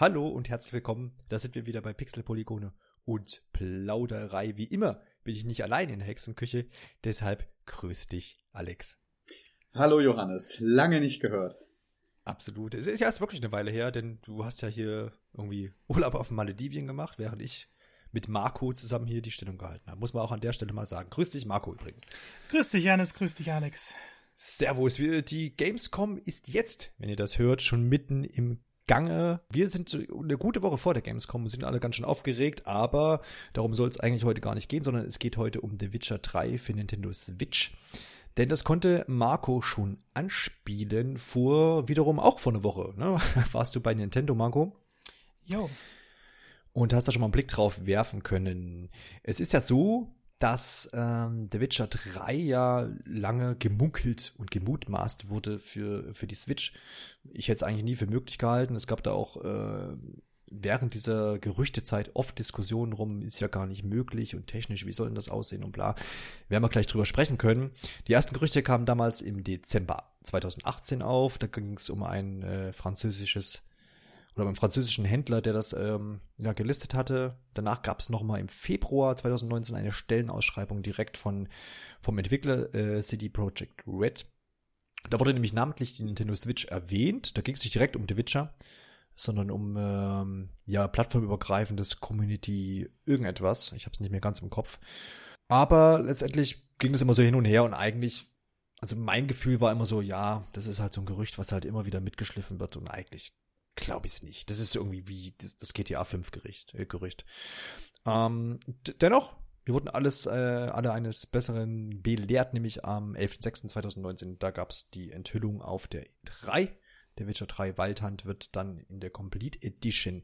Hallo und herzlich willkommen. Da sind wir wieder bei Pixel Polygone und Plauderei. Wie immer bin ich nicht allein in der Hexenküche, deshalb grüß dich, Alex. Hallo Johannes, lange nicht gehört. Absolut. Es ist ja wirklich eine Weile her, denn du hast ja hier irgendwie Urlaub auf Maledivien gemacht, während ich mit Marco zusammen hier die Stellung gehalten habe. Muss man auch an der Stelle mal sagen. Grüß dich, Marco übrigens. Grüß dich, Janis, grüß dich, Alex. Servus. Die Gamescom ist jetzt, wenn ihr das hört, schon mitten im Gange. Wir sind eine gute Woche vor der Gamescom und sind alle ganz schön aufgeregt, aber darum soll es eigentlich heute gar nicht gehen, sondern es geht heute um The Witcher 3 für Nintendo Switch. Denn das konnte Marco schon anspielen vor, wiederum auch vor einer Woche. Ne? Warst du bei Nintendo, Marco? Jo. Und hast da schon mal einen Blick drauf werfen können. Es ist ja so, dass ähm, The Witcher 3 ja lange gemunkelt und gemutmaßt wurde für, für die Switch. Ich hätte es eigentlich nie für möglich gehalten. Es gab da auch äh, während dieser Gerüchtezeit oft Diskussionen rum, ist ja gar nicht möglich und technisch, wie soll denn das aussehen und bla. Werden wir gleich drüber sprechen können. Die ersten Gerüchte kamen damals im Dezember 2018 auf. Da ging es um ein äh, französisches oder beim französischen Händler, der das ähm, ja, gelistet hatte. Danach gab es nochmal im Februar 2019 eine Stellenausschreibung direkt von, vom Entwickler äh, CD Projekt Red. Da wurde nämlich namentlich die Nintendo Switch erwähnt. Da ging es nicht direkt um The Witcher, sondern um ähm, ja plattformübergreifendes Community irgendetwas. Ich habe es nicht mehr ganz im Kopf. Aber letztendlich ging es immer so hin und her und eigentlich, also mein Gefühl war immer so, ja, das ist halt so ein Gerücht, was halt immer wieder mitgeschliffen wird und eigentlich glaube ich es nicht. Das ist irgendwie wie das, das GTA 5 Gericht, äh, Gerücht. Ähm, dennoch, wir wurden alles, äh, alle eines Besseren belehrt, nämlich am 11.06.2019. Da gab es die Enthüllung auf der 3. E der Witcher 3 Waldhand wird dann in der Complete Edition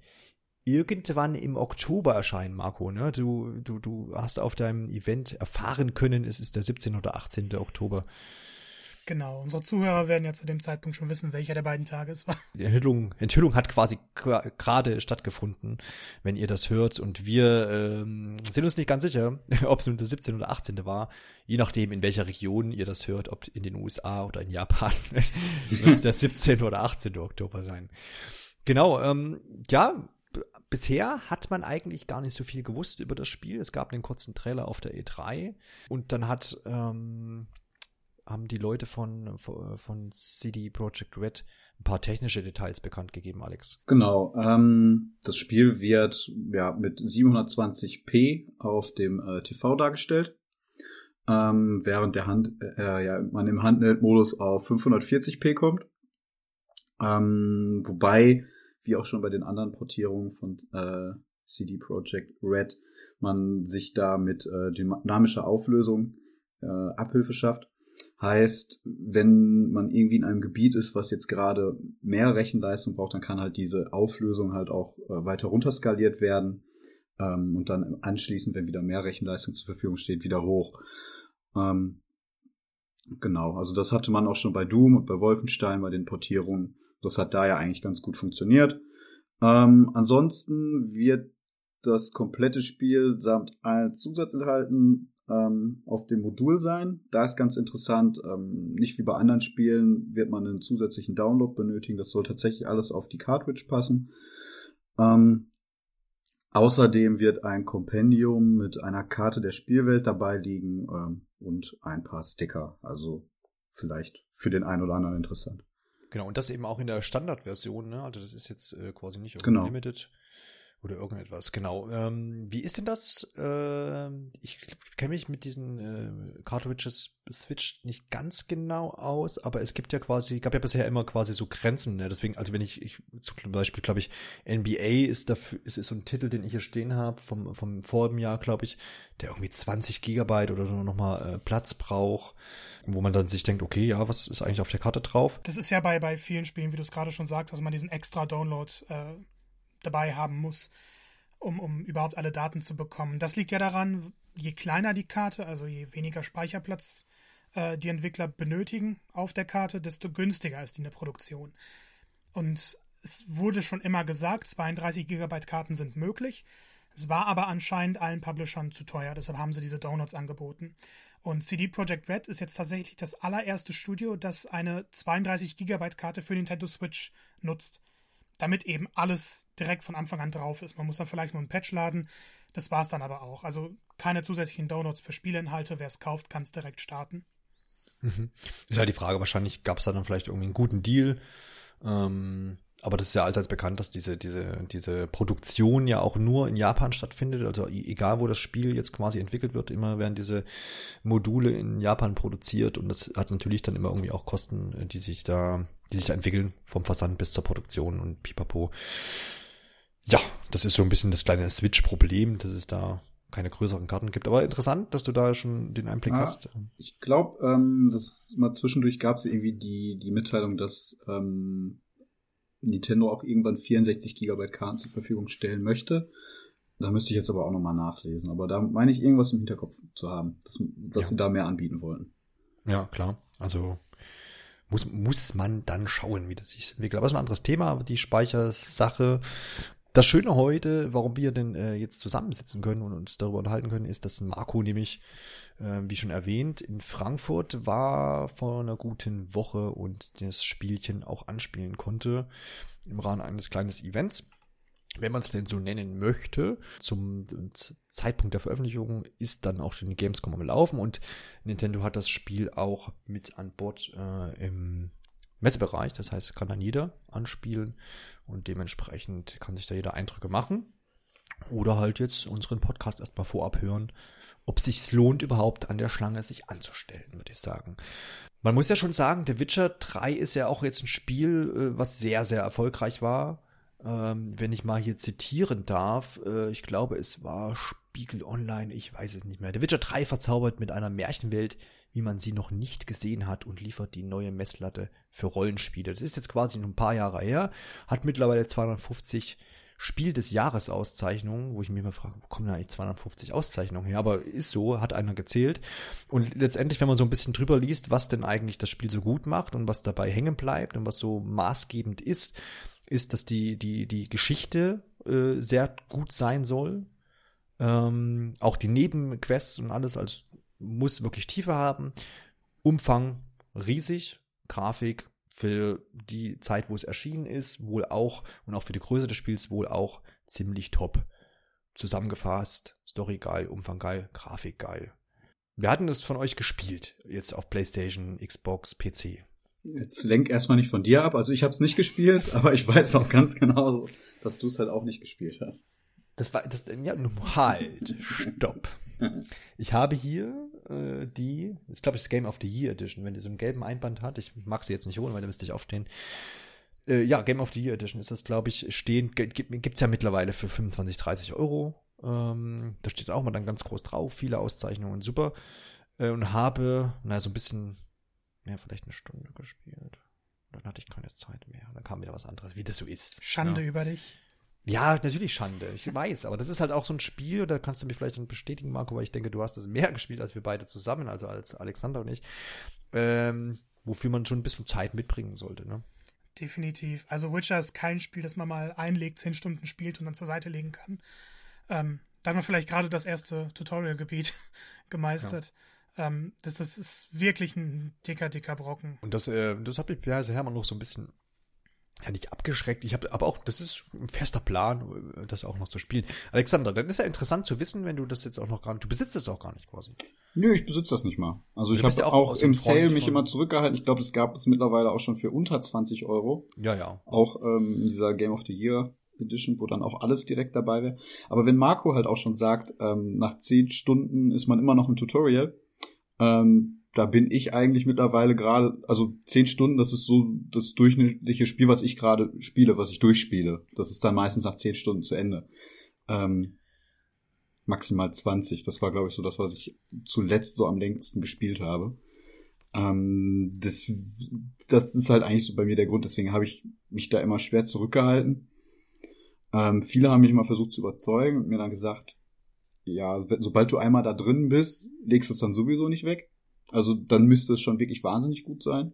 irgendwann im Oktober erscheinen, Marco. Ne? Du, du, du hast auf deinem Event erfahren können, es ist der 17. oder 18. Oktober. Genau, unsere Zuhörer werden ja zu dem Zeitpunkt schon wissen, welcher der beiden Tage es war. Die Enthüllung, Enthüllung hat quasi gerade stattgefunden, wenn ihr das hört. Und wir ähm, sind uns nicht ganz sicher, ob es nun der 17. oder 18. war. Je nachdem, in welcher Region ihr das hört, ob in den USA oder in Japan, wird es der 17. oder 18. Oktober sein. Genau, ähm, ja, bisher hat man eigentlich gar nicht so viel gewusst über das Spiel. Es gab einen kurzen Trailer auf der E3 und dann hat ähm, haben die Leute von, von CD Projekt Red ein paar technische Details bekannt gegeben, Alex. Genau. Ähm, das Spiel wird ja mit 720p auf dem äh, TV dargestellt, ähm, während der Hand, äh, ja, man im Handheld-Modus auf 540p kommt. Ähm, wobei, wie auch schon bei den anderen Portierungen von äh, CD Projekt Red, man sich da mit äh, dynamischer Auflösung äh, Abhilfe schafft. Heißt, wenn man irgendwie in einem Gebiet ist, was jetzt gerade mehr Rechenleistung braucht, dann kann halt diese Auflösung halt auch äh, weiter runterskaliert werden ähm, und dann anschließend, wenn wieder mehr Rechenleistung zur Verfügung steht, wieder hoch. Ähm, genau, also das hatte man auch schon bei Doom und bei Wolfenstein bei den Portierungen. Das hat da ja eigentlich ganz gut funktioniert. Ähm, ansonsten wird das komplette Spiel samt allen Zusatzinhalten ähm, auf dem Modul sein. Da ist ganz interessant, ähm, nicht wie bei anderen Spielen wird man einen zusätzlichen Download benötigen. Das soll tatsächlich alles auf die Cartridge passen. Ähm, außerdem wird ein Kompendium mit einer Karte der Spielwelt dabei liegen ähm, und ein paar Sticker. Also vielleicht für den einen oder anderen interessant. Genau, und das eben auch in der Standardversion, ne? Also das ist jetzt äh, quasi nicht genau. Limited. Oder irgendetwas, genau. Ähm, wie ist denn das? Äh, ich kenne mich mit diesen äh, Cartridges Switch nicht ganz genau aus, aber es gibt ja quasi, gab ja bisher immer quasi so Grenzen. Ne? Deswegen, also wenn ich, ich zum Beispiel glaube ich, NBA ist dafür, ist, ist so ein Titel, den ich hier stehen habe vom vom vorigen Jahr, glaube ich, der irgendwie 20 Gigabyte oder so nochmal äh, Platz braucht, wo man dann sich denkt, okay, ja, was ist eigentlich auf der Karte drauf? Das ist ja bei bei vielen Spielen, wie du es gerade schon sagst, dass man diesen extra Download äh, dabei haben muss, um, um überhaupt alle Daten zu bekommen. Das liegt ja daran, je kleiner die Karte, also je weniger Speicherplatz äh, die Entwickler benötigen auf der Karte, desto günstiger ist die in der Produktion. Und es wurde schon immer gesagt, 32 GB Karten sind möglich. Es war aber anscheinend allen Publishern zu teuer, deshalb haben sie diese Donuts angeboten. Und CD Projekt Red ist jetzt tatsächlich das allererste Studio, das eine 32 GB Karte für Nintendo Switch nutzt. Damit eben alles direkt von Anfang an drauf ist. Man muss dann vielleicht nur einen Patch laden. Das war es dann aber auch. Also keine zusätzlichen Downloads für Spieleinhalte. Wer es kauft, kann es direkt starten. Mhm. Ist halt die Frage, wahrscheinlich gab es da dann vielleicht irgendwie einen guten Deal. Ähm, aber das ist ja allseits bekannt, dass diese, diese, diese Produktion ja auch nur in Japan stattfindet. Also e-, egal, wo das Spiel jetzt quasi entwickelt wird, immer werden diese Module in Japan produziert und das hat natürlich dann immer irgendwie auch Kosten, die sich da, die sich da entwickeln, vom Versand bis zur Produktion und pipapo. Ja, das ist so ein bisschen das kleine Switch-Problem, dass es da keine größeren Karten gibt. Aber interessant, dass du da schon den Einblick ah, hast. Ich glaube, ähm, dass mal zwischendurch gab es irgendwie die, die Mitteilung, dass ähm, Nintendo auch irgendwann 64 Gigabyte Karten zur Verfügung stellen möchte. Da müsste ich jetzt aber auch nochmal nachlesen. Aber da meine ich irgendwas im Hinterkopf zu haben, dass, dass ja. sie da mehr anbieten wollen. Ja, klar. Also muss, muss man dann schauen, wie das sich entwickelt. Aber das ist ein anderes Thema, die Speichersache. Das Schöne heute, warum wir denn äh, jetzt zusammensitzen können und uns darüber unterhalten können, ist, dass Marco nämlich, äh, wie schon erwähnt, in Frankfurt war vor einer guten Woche und das Spielchen auch anspielen konnte im Rahmen eines kleinen Events. Wenn man es denn so nennen möchte, zum Zeitpunkt der Veröffentlichung ist dann auch schon die Gamescom am Laufen und Nintendo hat das Spiel auch mit an Bord äh, im Messebereich, das heißt, kann dann jeder anspielen und dementsprechend kann sich da jeder Eindrücke machen. Oder halt jetzt unseren Podcast erstmal vorab hören, ob sich lohnt, überhaupt an der Schlange sich anzustellen, würde ich sagen. Man muss ja schon sagen, The Witcher 3 ist ja auch jetzt ein Spiel, äh, was sehr, sehr erfolgreich war. Ähm, wenn ich mal hier zitieren darf, äh, ich glaube, es war Spiegel Online, ich weiß es nicht mehr. The Witcher 3 verzaubert mit einer Märchenwelt, wie man sie noch nicht gesehen hat und liefert die neue Messlatte für Rollenspiele. Das ist jetzt quasi nur ein paar Jahre her, hat mittlerweile 250 Spiel des Jahres Auszeichnungen, wo ich mir immer frage, wo kommen da eigentlich 250 Auszeichnungen her? Aber ist so, hat einer gezählt. Und letztendlich, wenn man so ein bisschen drüber liest, was denn eigentlich das Spiel so gut macht und was dabei hängen bleibt und was so maßgebend ist, ist, dass die, die, die Geschichte äh, sehr gut sein soll. Ähm, auch die Nebenquests und alles als muss wirklich Tiefe haben. Umfang riesig, Grafik für die Zeit, wo es erschienen ist, wohl auch und auch für die Größe des Spiels wohl auch ziemlich top. Zusammengefasst, Story geil, Umfang geil, Grafik geil. Wir hatten das von euch gespielt, jetzt auf PlayStation, Xbox, PC. Jetzt lenk erstmal nicht von dir ab. Also ich habe es nicht gespielt, aber ich weiß auch ganz genau, dass du es halt auch nicht gespielt hast. Das war das ja halt, stopp. Ich habe hier äh, die, ich glaube, das Game of the Year Edition, wenn die so einen gelben Einband hat. Ich mag sie jetzt nicht holen, weil da müsste ich aufstehen. Äh, ja, Game of the Year Edition ist das, glaube ich, stehen, gibt es ja mittlerweile für 25, 30 Euro. Ähm, da steht auch mal dann ganz groß drauf, viele Auszeichnungen, super. Äh, und habe, naja, so ein bisschen, ja, vielleicht eine Stunde gespielt. Dann hatte ich keine Zeit mehr. Dann kam wieder was anderes, wie das so ist. Schande ja. über dich. Ja, natürlich Schande. Ich weiß, aber das ist halt auch so ein Spiel, da kannst du mich vielleicht bestätigen, Marco, weil ich denke, du hast das mehr gespielt als wir beide zusammen, also als Alexander und ich, ähm, wofür man schon ein bisschen Zeit mitbringen sollte, ne? Definitiv. Also Witcher ist kein Spiel, das man mal einlegt, zehn Stunden spielt und dann zur Seite legen kann. Ähm, da hat man vielleicht gerade das erste Tutorial-Gebiet gemeistert. Ja. Ähm, das, das ist wirklich ein dicker, dicker Brocken. Und das, äh, das habe ich ja Hermann noch so ein bisschen ja nicht abgeschreckt. Ich habe aber auch, das ist ein fester Plan, das auch noch zu spielen. Alexander, dann ist ja interessant zu wissen, wenn du das jetzt auch noch gar nicht, du besitzt es auch gar nicht quasi. Nö, ich besitze das nicht mal. Also du ich habe ja auch, auch im Sale mich immer zurückgehalten. Ich glaube, es gab es mittlerweile auch schon für unter 20 Euro. Ja, ja. Auch ähm, in dieser Game of the Year Edition, wo dann auch alles direkt dabei wäre. Aber wenn Marco halt auch schon sagt, ähm, nach 10 Stunden ist man immer noch im Tutorial, ähm, da bin ich eigentlich mittlerweile gerade, also zehn Stunden, das ist so das durchschnittliche Spiel, was ich gerade spiele, was ich durchspiele. Das ist dann meistens nach zehn Stunden zu Ende. Ähm, maximal 20. Das war, glaube ich, so das, was ich zuletzt so am längsten gespielt habe. Ähm, das, das ist halt eigentlich so bei mir der Grund, deswegen habe ich mich da immer schwer zurückgehalten. Ähm, viele haben mich mal versucht zu überzeugen und mir dann gesagt, ja, sobald du einmal da drin bist, legst du es dann sowieso nicht weg. Also dann müsste es schon wirklich wahnsinnig gut sein.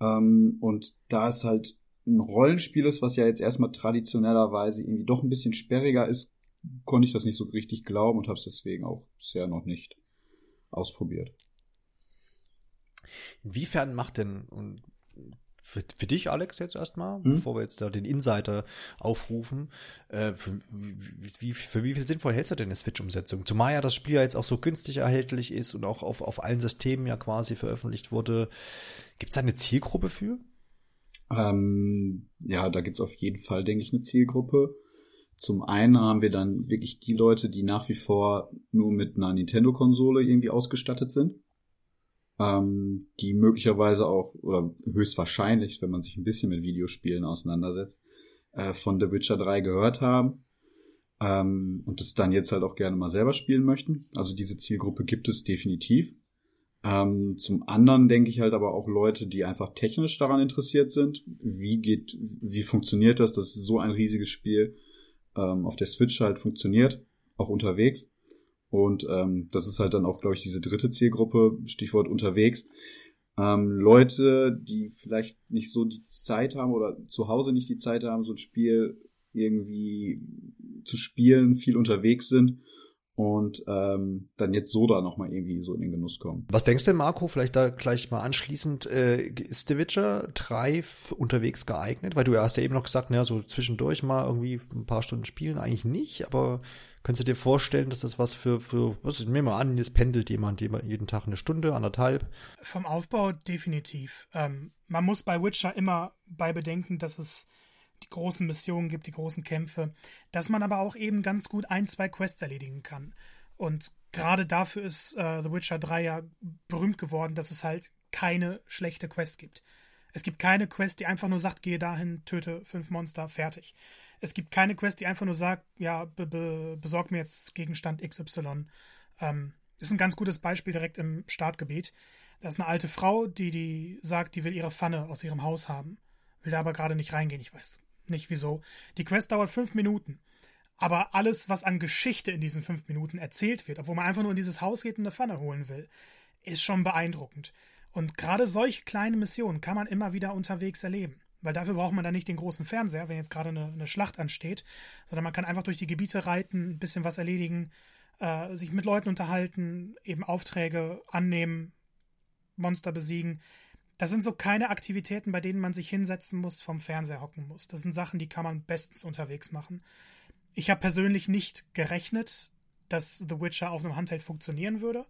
Ähm, und da es halt ein Rollenspiel ist, was ja jetzt erstmal traditionellerweise irgendwie doch ein bisschen sperriger ist, konnte ich das nicht so richtig glauben und habe es deswegen auch bisher noch nicht ausprobiert. Inwiefern macht denn für, für dich, Alex, jetzt erstmal, Hm? bevor wir jetzt da den Insider aufrufen, äh, für, wie, wie, für wie viel sinnvoll hältst du denn eine Switch-Umsetzung? Zumal ja das Spiel ja jetzt auch so günstig erhältlich ist und auch auf, auf allen Systemen ja quasi veröffentlicht wurde. Gibt es da eine Zielgruppe für? Ähm, ja, da gibt's auf jeden Fall, denke ich, eine Zielgruppe. Zum einen haben wir dann wirklich die Leute, die nach wie vor nur mit einer Nintendo-Konsole irgendwie ausgestattet sind. Ähm, die möglicherweise auch, oder höchstwahrscheinlich, wenn man sich ein bisschen mit Videospielen auseinandersetzt, äh, von The Witcher 3 gehört haben. Ähm, und das dann jetzt halt auch gerne mal selber spielen möchten. Also diese Zielgruppe gibt es definitiv. Ähm, zum anderen denke ich halt aber auch Leute, die einfach technisch daran interessiert sind. Wie geht, wie funktioniert das, dass so ein riesiges Spiel ähm, auf der Switch halt funktioniert, auch unterwegs. Und ähm, das ist halt dann auch, glaube ich, diese dritte Zielgruppe, Stichwort unterwegs. Ähm, Leute, die vielleicht nicht so die Zeit haben oder zu Hause nicht die Zeit haben, so ein Spiel irgendwie zu spielen, viel unterwegs sind und ähm, dann jetzt so da nochmal irgendwie so in den Genuss kommen. Was denkst du, Marco, vielleicht da gleich mal anschließend, äh, ist The Witcher 3 unterwegs geeignet? Weil du hast ja eben noch gesagt, naja, so zwischendurch mal irgendwie ein paar Stunden spielen, eigentlich nicht, aber könntest du dir vorstellen, dass das was für, für was, nehmen wir mal an, jetzt pendelt jemand jeden Tag eine Stunde, anderthalb? Vom Aufbau definitiv. Ähm, man muss bei Witcher immer bei bedenken, dass es die großen Missionen gibt, die großen Kämpfe, dass man aber auch eben ganz gut ein, zwei Quests erledigen kann. Und gerade dafür ist äh, The Witcher 3 ja berühmt geworden, dass es halt keine schlechte Quest gibt. Es gibt keine Quest, die einfach nur sagt, gehe dahin, töte fünf Monster, fertig. Es gibt keine Quest, die einfach nur sagt, ja, be be besorg mir jetzt Gegenstand XY. Ähm, ist ein ganz gutes Beispiel direkt im Startgebiet. Da ist eine alte Frau, die, die sagt, die will ihre Pfanne aus ihrem Haus haben. Will da aber gerade nicht reingehen, ich weiß nicht wieso. Die Quest dauert fünf Minuten. Aber alles, was an Geschichte in diesen fünf Minuten erzählt wird, obwohl man einfach nur in dieses Haus geht und eine Pfanne holen will, ist schon beeindruckend. Und gerade solche kleine Missionen kann man immer wieder unterwegs erleben. Weil dafür braucht man dann nicht den großen Fernseher, wenn jetzt gerade eine, eine Schlacht ansteht, sondern man kann einfach durch die Gebiete reiten, ein bisschen was erledigen, äh, sich mit Leuten unterhalten, eben Aufträge annehmen, Monster besiegen. Das sind so keine Aktivitäten, bei denen man sich hinsetzen muss, vom Fernseher hocken muss. Das sind Sachen, die kann man bestens unterwegs machen. Ich habe persönlich nicht gerechnet, dass The Witcher auf einem Handheld funktionieren würde.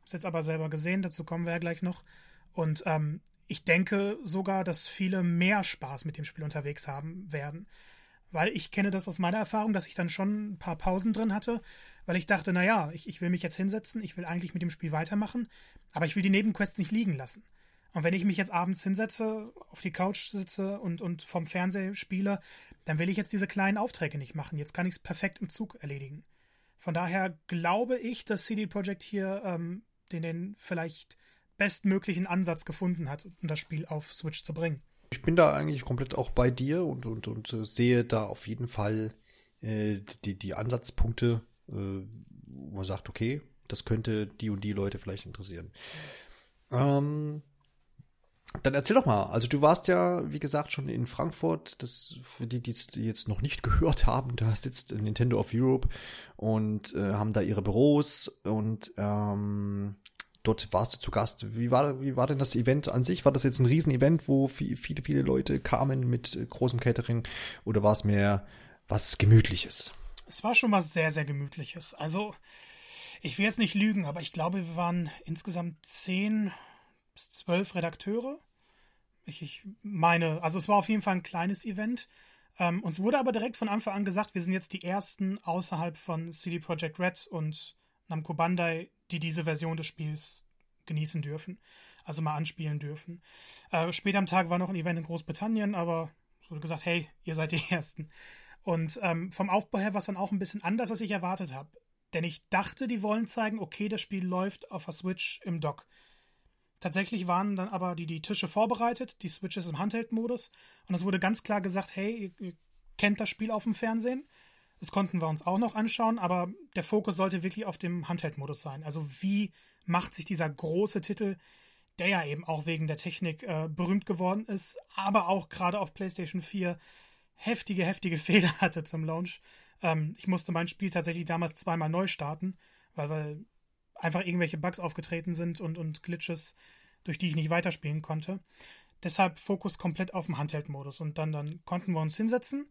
Hab's jetzt aber selber gesehen, dazu kommen wir ja gleich noch. Und ähm, ich denke sogar, dass viele mehr Spaß mit dem Spiel unterwegs haben werden. Weil ich kenne das aus meiner Erfahrung, dass ich dann schon ein paar Pausen drin hatte, weil ich dachte, naja, ich, ich will mich jetzt hinsetzen, ich will eigentlich mit dem Spiel weitermachen, aber ich will die Nebenquests nicht liegen lassen. Und wenn ich mich jetzt abends hinsetze, auf die Couch sitze und, und vom Fernseher spiele, dann will ich jetzt diese kleinen Aufträge nicht machen. Jetzt kann ich es perfekt im Zug erledigen. Von daher glaube ich, dass CD Projekt hier ähm, den, den vielleicht bestmöglichen Ansatz gefunden hat, um das Spiel auf Switch zu bringen. Ich bin da eigentlich komplett auch bei dir und, und, und äh, sehe da auf jeden Fall äh, die, die Ansatzpunkte, äh, wo man sagt, okay, das könnte die und die Leute vielleicht interessieren. Ähm, dann erzähl doch mal. Also du warst ja, wie gesagt, schon in Frankfurt. Das für die, die es jetzt noch nicht gehört haben, da sitzt Nintendo of Europe und äh, haben da ihre Büros und ähm, dort warst du zu Gast. Wie war, wie war denn das Event an sich? War das jetzt ein Riesenevent, wo viele, viele Leute kamen mit großem Catering oder war es mehr was Gemütliches? Es war schon was sehr, sehr Gemütliches. Also, ich will jetzt nicht lügen, aber ich glaube, wir waren insgesamt zehn bis zwölf Redakteure. Ich, ich meine, also es war auf jeden Fall ein kleines Event. Ähm, uns wurde aber direkt von Anfang an gesagt, wir sind jetzt die ersten außerhalb von CD Projekt Red und Namco Bandai, die diese Version des Spiels genießen dürfen. Also mal anspielen dürfen. Äh, später am Tag war noch ein Event in Großbritannien, aber wurde gesagt, hey, ihr seid die Ersten. Und ähm, vom Aufbau her war es dann auch ein bisschen anders, als ich erwartet habe. Denn ich dachte, die wollen zeigen, okay, das Spiel läuft auf der Switch im Dock. Tatsächlich waren dann aber die, die Tische vorbereitet, die Switches im Handheld-Modus. Und es wurde ganz klar gesagt, hey, ihr, ihr kennt das Spiel auf dem Fernsehen. Das konnten wir uns auch noch anschauen, aber der Fokus sollte wirklich auf dem Handheld-Modus sein. Also wie macht sich dieser große Titel, der ja eben auch wegen der Technik äh, berühmt geworden ist, aber auch gerade auf PlayStation 4 heftige, heftige Fehler hatte zum Launch. Ähm, ich musste mein Spiel tatsächlich damals zweimal neu starten, weil, weil einfach irgendwelche Bugs aufgetreten sind und, und Glitches, durch die ich nicht weiterspielen konnte. Deshalb Fokus komplett auf dem Handheld-Modus. Und dann, dann konnten wir uns hinsetzen,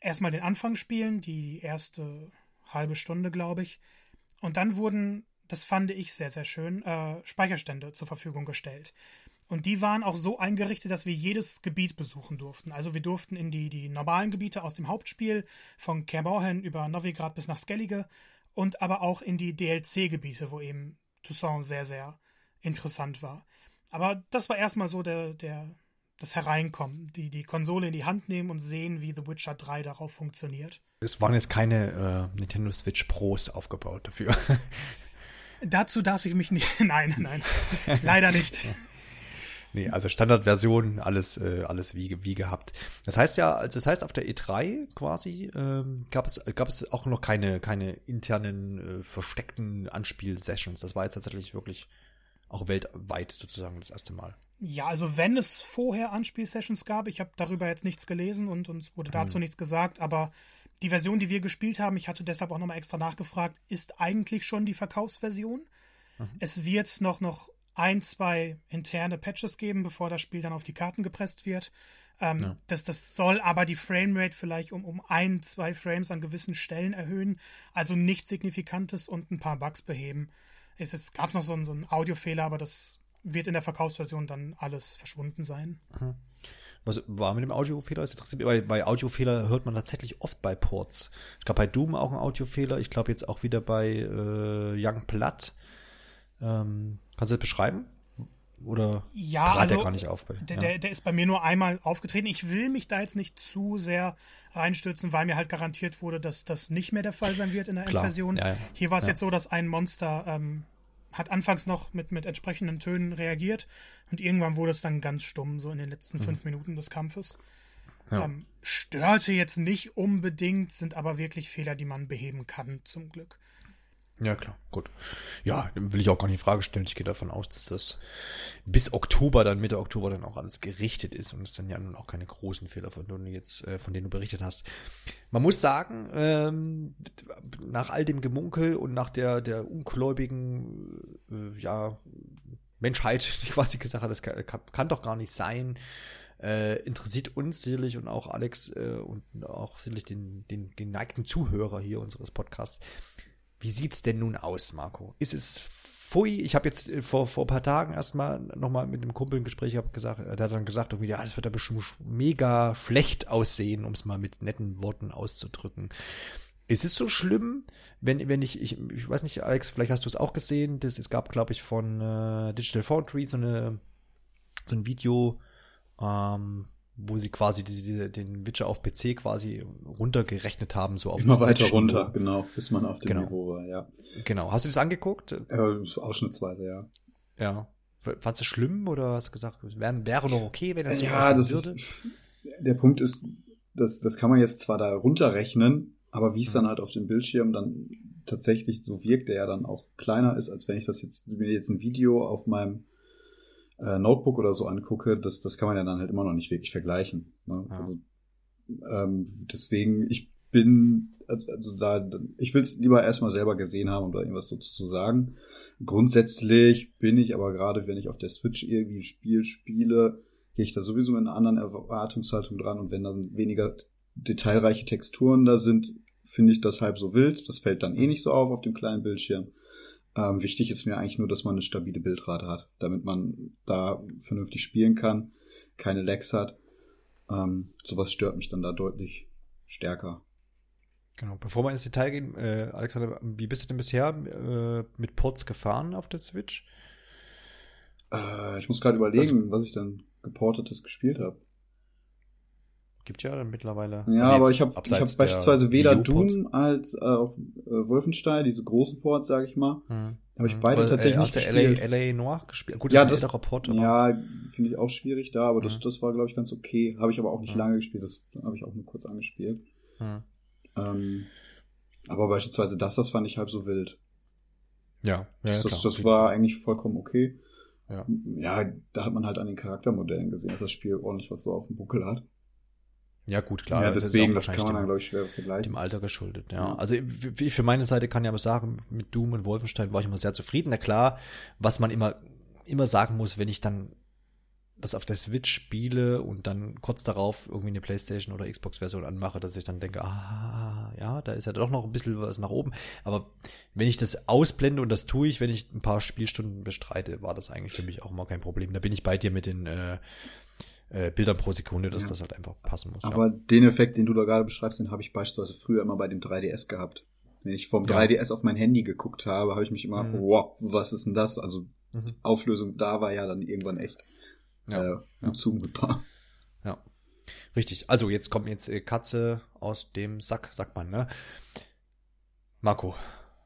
erstmal den Anfang spielen, die erste halbe Stunde, glaube ich. Und dann wurden, das fand ich sehr, sehr schön, äh, Speicherstände zur Verfügung gestellt. Und die waren auch so eingerichtet, dass wir jedes Gebiet besuchen durften. Also wir durften in die, die normalen Gebiete aus dem Hauptspiel, von Kerborhen über Novigrad bis nach Skellige, und aber auch in die DLC-Gebiete, wo eben Toussaint sehr, sehr interessant war. Aber das war erstmal so der, der, das Hereinkommen, die, die Konsole in die Hand nehmen und sehen, wie The Witcher 3 darauf funktioniert. Es waren jetzt keine äh, Nintendo Switch Pros aufgebaut dafür. Dazu darf ich mich nicht. Nein, nein. Leider nicht. Nee, also Standardversion, alles, äh, alles wie, wie gehabt. Das heißt ja, also das heißt auf der E3 quasi ähm, gab es gab es auch noch keine keine internen äh, versteckten Anspiel-Sessions. Das war jetzt tatsächlich wirklich auch weltweit sozusagen das erste Mal. Ja, also wenn es vorher Anspiel-Sessions gab, ich habe darüber jetzt nichts gelesen und uns wurde dazu hm. nichts gesagt, aber die Version, die wir gespielt haben, ich hatte deshalb auch nochmal extra nachgefragt, ist eigentlich schon die Verkaufsversion. Mhm. Es wird noch, noch ein, zwei interne Patches geben, bevor das Spiel dann auf die Karten gepresst wird. Ähm, ja. das, das soll aber die Framerate vielleicht um, um ein, zwei Frames an gewissen Stellen erhöhen. Also nichts Signifikantes und ein paar Bugs beheben. Es, es gab noch so einen, so einen Audiofehler, aber das wird in der Verkaufsversion dann alles verschwunden sein. Mhm. Was war mit dem Audiofehler? Weil bei Audiofehler hört man tatsächlich oft bei Ports. Ich glaube bei Doom auch ein Audiofehler. Ich glaube jetzt auch wieder bei äh, Young Blood ähm, kannst du das beschreiben? Oder ja, trat also, der gar nicht auf? Bei, der, ja. der ist bei mir nur einmal aufgetreten. Ich will mich da jetzt nicht zu sehr reinstürzen, weil mir halt garantiert wurde, dass das nicht mehr der Fall sein wird in der. Endversion. Ja, ja. Hier war es jetzt so, dass ein Monster ähm, hat anfangs noch mit, mit entsprechenden Tönen reagiert und irgendwann wurde es dann ganz stumm, so in den letzten mhm. fünf Minuten des Kampfes. Ähm, störte jetzt nicht unbedingt, sind aber wirklich Fehler, die man beheben kann, zum Glück. Ja, klar, gut. Ja, will ich auch gar nicht in Frage stellen. Ich gehe davon aus, dass das bis Oktober, dann Mitte Oktober dann auch alles gerichtet ist und es dann ja nun auch keine großen Fehler von denen du jetzt, äh, von denen du berichtet hast. Man muss sagen, ähm, nach all dem Gemunkel und nach der, der ungläubigen, äh, ja, Menschheit, die quasi gesagt hat, das kann, kann doch gar nicht sein, äh, interessiert uns sicherlich und auch Alex äh, und auch sicherlich den, den geneigten Zuhörer hier unseres Podcasts wie sieht's denn nun aus, Marco? Ist es pfui? Ich habe jetzt äh, vor, vor ein paar Tagen erstmal nochmal mit einem Kumpel ein Gespräch hab gesagt, der hat dann gesagt, irgendwie, ja, das wird da bestimmt mega schlecht aussehen, um es mal mit netten Worten auszudrücken. Ist es so schlimm, wenn, wenn ich, ich, ich weiß nicht, Alex, vielleicht hast du es auch gesehen, das, es gab, glaube ich, von äh, Digital Foundry so eine so ein Video, ähm, wo sie quasi die, den Witcher auf PC quasi runtergerechnet haben, so auf Immer weiter runter, genau, bis man auf dem genau. Niveau war, ja. Genau. Hast du das angeguckt? Äh, ausschnittsweise, ja. Ja. Fandest du schlimm oder hast du gesagt, wäre, wäre noch okay, wenn das so ja, das würde? Ist, der Punkt ist, das, das kann man jetzt zwar da runterrechnen, aber wie es mhm. dann halt auf dem Bildschirm dann tatsächlich so wirkt, der ja dann auch kleiner ist, als wenn ich das jetzt, mir jetzt ein Video auf meinem äh, Notebook oder so angucke, das, das kann man ja dann halt immer noch nicht wirklich vergleichen. Ne? Ja. Also ähm, deswegen, ich bin, also, also da, ich will es lieber erstmal selber gesehen haben, um da irgendwas so zu sagen. Grundsätzlich bin ich aber gerade, wenn ich auf der Switch irgendwie ein Spiel spiele, gehe ich da sowieso mit einer anderen Erwartungshaltung dran und wenn dann weniger detailreiche Texturen da sind, finde ich das halb so wild. Das fällt dann eh nicht so auf auf dem kleinen Bildschirm. Ähm, wichtig ist mir eigentlich nur, dass man eine stabile Bildrate hat, damit man da vernünftig spielen kann, keine Lags hat. Ähm, sowas stört mich dann da deutlich stärker. Genau, bevor wir ins Detail gehen, äh, Alexander, wie bist du denn bisher äh, mit Ports gefahren auf der Switch? Äh, ich muss gerade überlegen, also, was ich dann geportetes gespielt habe. Gibt ja dann mittlerweile. Ja, also aber ich habe ich hab beispielsweise weder Doom als äh, auch äh, Wolfenstein, diese großen Ports, sage ich mal. Hm. Habe ich hm. beide aber, tatsächlich äh, nicht gespielt. LA, LA Noir gespielt? Gut, das ja, ist ein das, Port, aber. Ja, finde ich auch schwierig da, aber hm. das, das war, glaube ich, ganz okay. Habe ich aber auch nicht hm. lange gespielt, das habe ich auch nur kurz angespielt. Hm. Ähm, aber beispielsweise das, das fand ich halb so wild. Ja, ja das, das, das war eigentlich vollkommen okay. Ja. ja, da hat man halt an den Charaktermodellen gesehen, dass das Spiel ordentlich was so auf dem Buckel hat. Ja, gut, klar. Ja, deswegen, das, das kann man dann, glaube ich, schwer vergleichen. Dem Alter geschuldet, ja. ja. Also wie für meine Seite kann ich aber sagen, mit Doom und Wolfenstein war ich immer sehr zufrieden. Na klar, was man immer, immer sagen muss, wenn ich dann das auf der Switch spiele und dann kurz darauf irgendwie eine Playstation oder Xbox-Version anmache, dass ich dann denke, ah, ja, da ist ja doch noch ein bisschen was nach oben. Aber wenn ich das ausblende und das tue ich, wenn ich ein paar Spielstunden bestreite, war das eigentlich für mich auch immer kein Problem. Da bin ich bei dir mit den äh, äh, Bildern pro Sekunde, dass ja. das halt einfach passen muss. Aber ja. den Effekt, den du da gerade beschreibst, den habe ich beispielsweise früher immer bei dem 3DS gehabt. Wenn ich vom ja. 3DS auf mein Handy geguckt habe, habe ich mich immer, mhm. wow, was ist denn das? Also mhm. Auflösung da war ja dann irgendwann echt ja. äh, unzumutbar. Ja. Richtig. Also jetzt kommt jetzt äh, Katze aus dem Sack, sagt man, ne? Marco,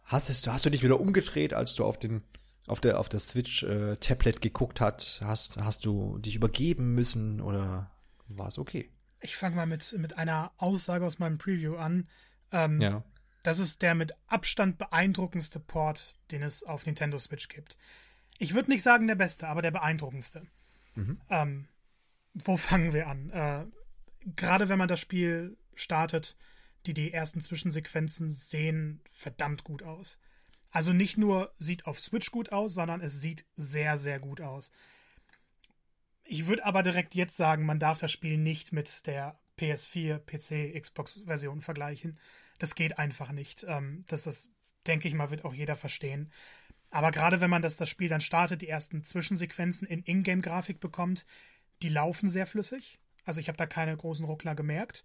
hast, es, hast du dich wieder umgedreht, als du auf den auf der auf der Switch äh, Tablet geguckt hat? Hast hast du dich übergeben müssen oder war es okay? Ich fange mal mit mit einer Aussage aus meinem Preview an. Ähm, ja. Das ist der mit Abstand beeindruckendste Port, den es auf Nintendo Switch gibt. Ich würde nicht sagen der beste, aber der beeindruckendste. Mhm. Ähm, wo fangen wir an? Äh, Gerade wenn man das Spiel startet, die, die ersten Zwischensequenzen sehen verdammt gut aus. Also nicht nur sieht auf Switch gut aus, sondern es sieht sehr, sehr gut aus. Ich würde aber direkt jetzt sagen, man darf das Spiel nicht mit der PS4, PC, Xbox-Version vergleichen. Das geht einfach nicht. Ähm, das, das denke ich mal, wird auch jeder verstehen. Aber gerade wenn man das, das Spiel dann startet, die ersten Zwischensequenzen in Ingame-Grafik bekommt, die laufen sehr flüssig. Also ich habe da keine großen Ruckler gemerkt.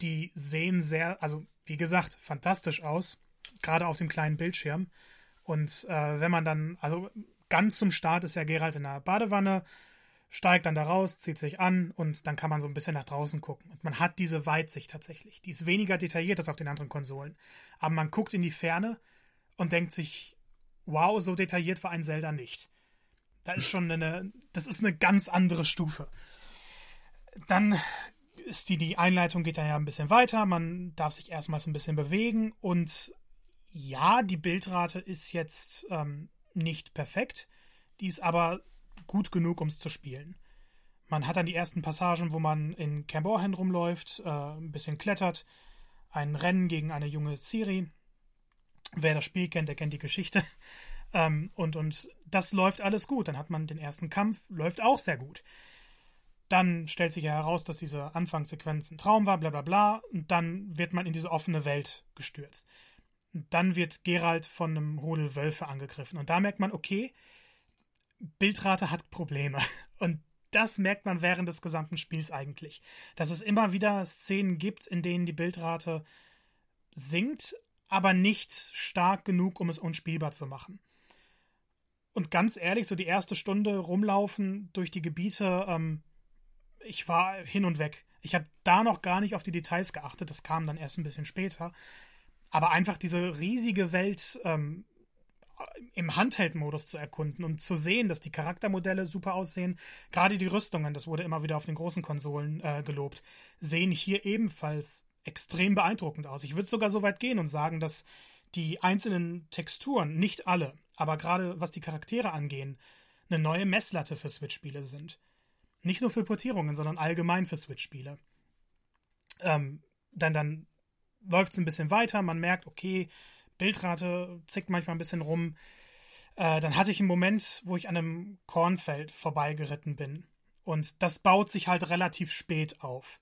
Die sehen sehr, also wie gesagt, fantastisch aus, gerade auf dem kleinen Bildschirm. Und äh, wenn man dann, also ganz zum Start ist ja Gerald in der Badewanne, steigt dann da raus, zieht sich an und dann kann man so ein bisschen nach draußen gucken. Und man hat diese Weitsicht tatsächlich. Die ist weniger detailliert als auf den anderen Konsolen. Aber man guckt in die Ferne und denkt sich, wow, so detailliert war ein Zelda nicht. Da ist schon eine, das ist eine ganz andere Stufe. Dann ist die, die Einleitung geht dann ja ein bisschen weiter, man darf sich erstmals ein bisschen bewegen und ja, die Bildrate ist jetzt ähm, nicht perfekt, die ist aber gut genug, um es zu spielen. Man hat dann die ersten Passagen, wo man in Camborhan rumläuft, äh, ein bisschen klettert, ein Rennen gegen eine junge Ciri, Wer das Spiel kennt, der kennt die Geschichte. Ähm, und, und das läuft alles gut. Dann hat man den ersten Kampf, läuft auch sehr gut. Dann stellt sich ja heraus, dass diese Anfangssequenz ein Traum war, bla bla bla. Und dann wird man in diese offene Welt gestürzt. Dann wird Gerald von einem Rudel Wölfe angegriffen. Und da merkt man, okay, Bildrate hat Probleme. Und das merkt man während des gesamten Spiels eigentlich. Dass es immer wieder Szenen gibt, in denen die Bildrate sinkt, aber nicht stark genug, um es unspielbar zu machen. Und ganz ehrlich, so die erste Stunde rumlaufen durch die Gebiete, ähm, ich war hin und weg. Ich habe da noch gar nicht auf die Details geachtet, das kam dann erst ein bisschen später. Aber einfach diese riesige Welt ähm, im Handheld-Modus zu erkunden und zu sehen, dass die Charaktermodelle super aussehen, gerade die Rüstungen, das wurde immer wieder auf den großen Konsolen äh, gelobt, sehen hier ebenfalls extrem beeindruckend aus. Ich würde sogar so weit gehen und sagen, dass die einzelnen Texturen, nicht alle, aber gerade was die Charaktere angehen, eine neue Messlatte für Switch-Spiele sind. Nicht nur für Portierungen, sondern allgemein für Switch-Spiele. Ähm, dann dann läuft es ein bisschen weiter, man merkt, okay, Bildrate zickt manchmal ein bisschen rum. Äh, dann hatte ich einen Moment, wo ich an einem Kornfeld vorbeigeritten bin. Und das baut sich halt relativ spät auf.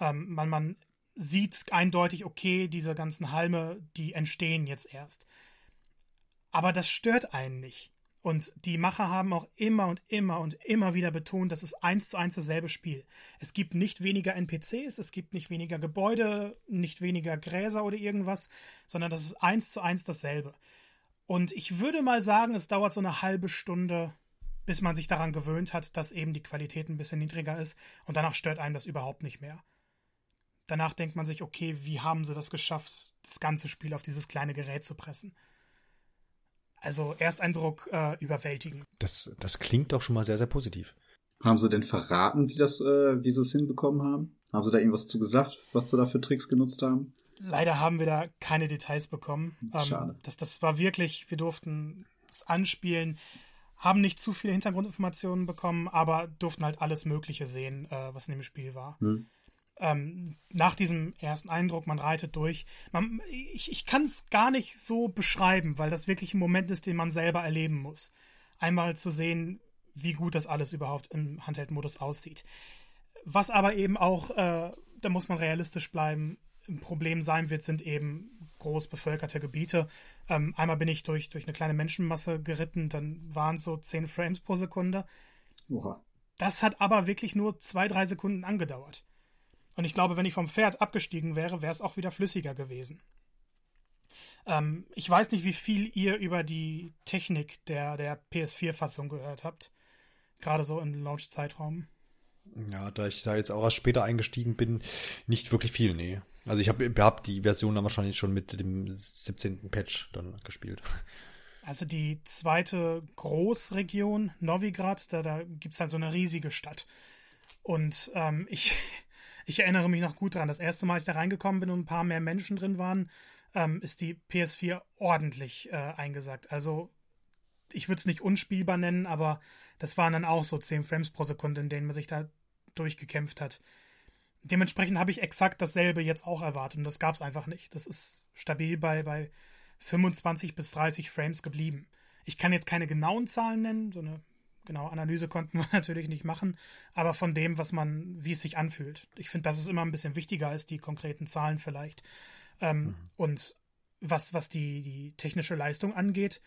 Ähm, man, man sieht eindeutig, okay, diese ganzen Halme, die entstehen jetzt erst. Aber das stört einen nicht. Und die Macher haben auch immer und immer und immer wieder betont, das ist eins zu eins dasselbe Spiel. Es gibt nicht weniger NPCs, es gibt nicht weniger Gebäude, nicht weniger Gräser oder irgendwas, sondern das ist eins zu eins dasselbe. Und ich würde mal sagen, es dauert so eine halbe Stunde, bis man sich daran gewöhnt hat, dass eben die Qualität ein bisschen niedriger ist und danach stört einem das überhaupt nicht mehr. Danach denkt man sich, okay, wie haben sie das geschafft, das ganze Spiel auf dieses kleine Gerät zu pressen? Also Ersteindruck äh, überwältigend. Das, das klingt doch schon mal sehr, sehr positiv. Haben sie denn verraten, wie, das, äh, wie sie es hinbekommen haben? Haben sie da irgendwas zu gesagt, was sie da für Tricks genutzt haben? Leider haben wir da keine Details bekommen. Ähm, Schade. das, das war wirklich, wir durften es anspielen, haben nicht zu viele Hintergrundinformationen bekommen, aber durften halt alles Mögliche sehen, äh, was in dem Spiel war. Hm ähm, nach diesem ersten Eindruck, man reitet durch. Man, ich ich kann es gar nicht so beschreiben, weil das wirklich ein Moment ist, den man selber erleben muss. Einmal zu sehen, wie gut das alles überhaupt im Handheld-Modus aussieht. Was aber eben auch, äh, da muss man realistisch bleiben, ein Problem sein wird, sind eben groß bevölkerte Gebiete. Ähm, einmal bin ich durch, durch eine kleine Menschenmasse geritten, dann waren es so 10 Frames pro Sekunde. Oha. Das hat aber wirklich nur zwei, drei Sekunden angedauert. Und ich glaube, wenn ich vom Pferd abgestiegen wäre, wäre es auch wieder flüssiger gewesen. Ähm, ich weiß nicht, wie viel ihr über die Technik der, der PS4-Fassung gehört habt. Gerade so im Launch-Zeitraum. Ja, da ich da jetzt auch erst später eingestiegen bin, nicht wirklich viel, nee. Also ich habe hab die Version dann wahrscheinlich schon mit dem 17. Patch dann gespielt. Also die zweite Großregion, Novigrad, da, da gibt es halt so eine riesige Stadt. Und ähm, ich, ich erinnere mich noch gut dran. Das erste Mal, als ich da reingekommen bin und ein paar mehr Menschen drin waren, ähm, ist die PS4 ordentlich äh, eingesagt. Also ich würde es nicht unspielbar nennen, aber das waren dann auch so 10 Frames pro Sekunde, in denen man sich da durchgekämpft hat. Dementsprechend habe ich exakt dasselbe jetzt auch erwartet und das gab es einfach nicht. Das ist stabil bei, bei 25 bis 30 Frames geblieben. Ich kann jetzt keine genauen Zahlen nennen, so eine genaue Analyse konnten wir natürlich nicht machen, aber von dem, was man, wie es sich anfühlt. Ich finde, das ist immer ein bisschen wichtiger als die konkreten Zahlen vielleicht. Ähm, mhm. Und was, was die, die technische Leistung angeht,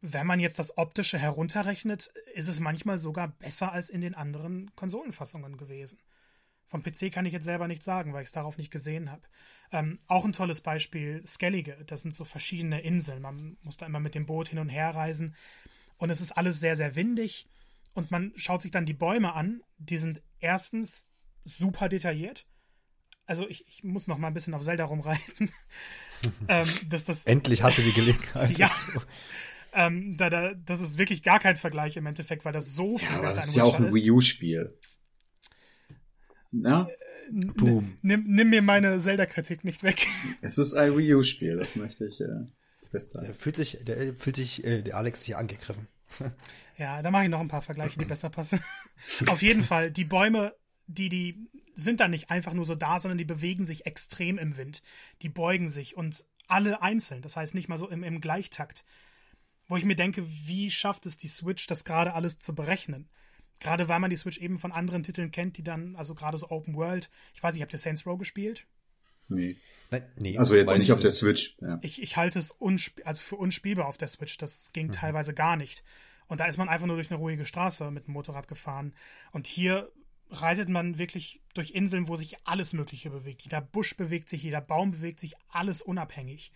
wenn man jetzt das Optische herunterrechnet, ist es manchmal sogar besser als in den anderen Konsolenfassungen gewesen. Vom PC kann ich jetzt selber nicht sagen, weil ich es darauf nicht gesehen habe. Ähm, auch ein tolles Beispiel, Skellige. Das sind so verschiedene Inseln. Man muss da immer mit dem Boot hin und her reisen. Und es ist alles sehr, sehr windig. Und man schaut sich dann die Bäume an. Die sind erstens super detailliert. Also ich, ich muss noch mal ein bisschen auf Zelda rumreiten. ähm, das, das, Endlich hast du die Gelegenheit. ja. Ähm, da, da, das ist wirklich gar kein Vergleich im Endeffekt, weil das so viel ja, besser ist. Das ist ja auch ein Wii U-Spiel. Na? Boom. Nimm, nimm mir meine Zelda-Kritik nicht weg. Es ist ein Wii U-Spiel, das möchte ich äh, festhalten. Der fühlt sich, der fühlt sich äh, der Alex hier angegriffen. ja, da mache ich noch ein paar Vergleiche, die besser passen. Auf jeden Fall, die Bäume, die, die sind da nicht einfach nur so da, sondern die bewegen sich extrem im Wind. Die beugen sich und alle einzeln, das heißt nicht mal so im, im Gleichtakt. Wo ich mir denke, wie schafft es die Switch, das gerade alles zu berechnen? Gerade weil man die Switch eben von anderen Titeln kennt, die dann, also gerade so Open World. Ich weiß nicht, habt ihr Saints Row gespielt? Nee. Nein, nee. Also jetzt nicht auf der Switch. Ja. Ich, ich halte es also für unspielbar auf der Switch. Das ging mhm. teilweise gar nicht. Und da ist man einfach nur durch eine ruhige Straße mit dem Motorrad gefahren. Und hier reitet man wirklich durch Inseln, wo sich alles Mögliche bewegt. Jeder Busch bewegt sich, jeder Baum bewegt sich, alles unabhängig.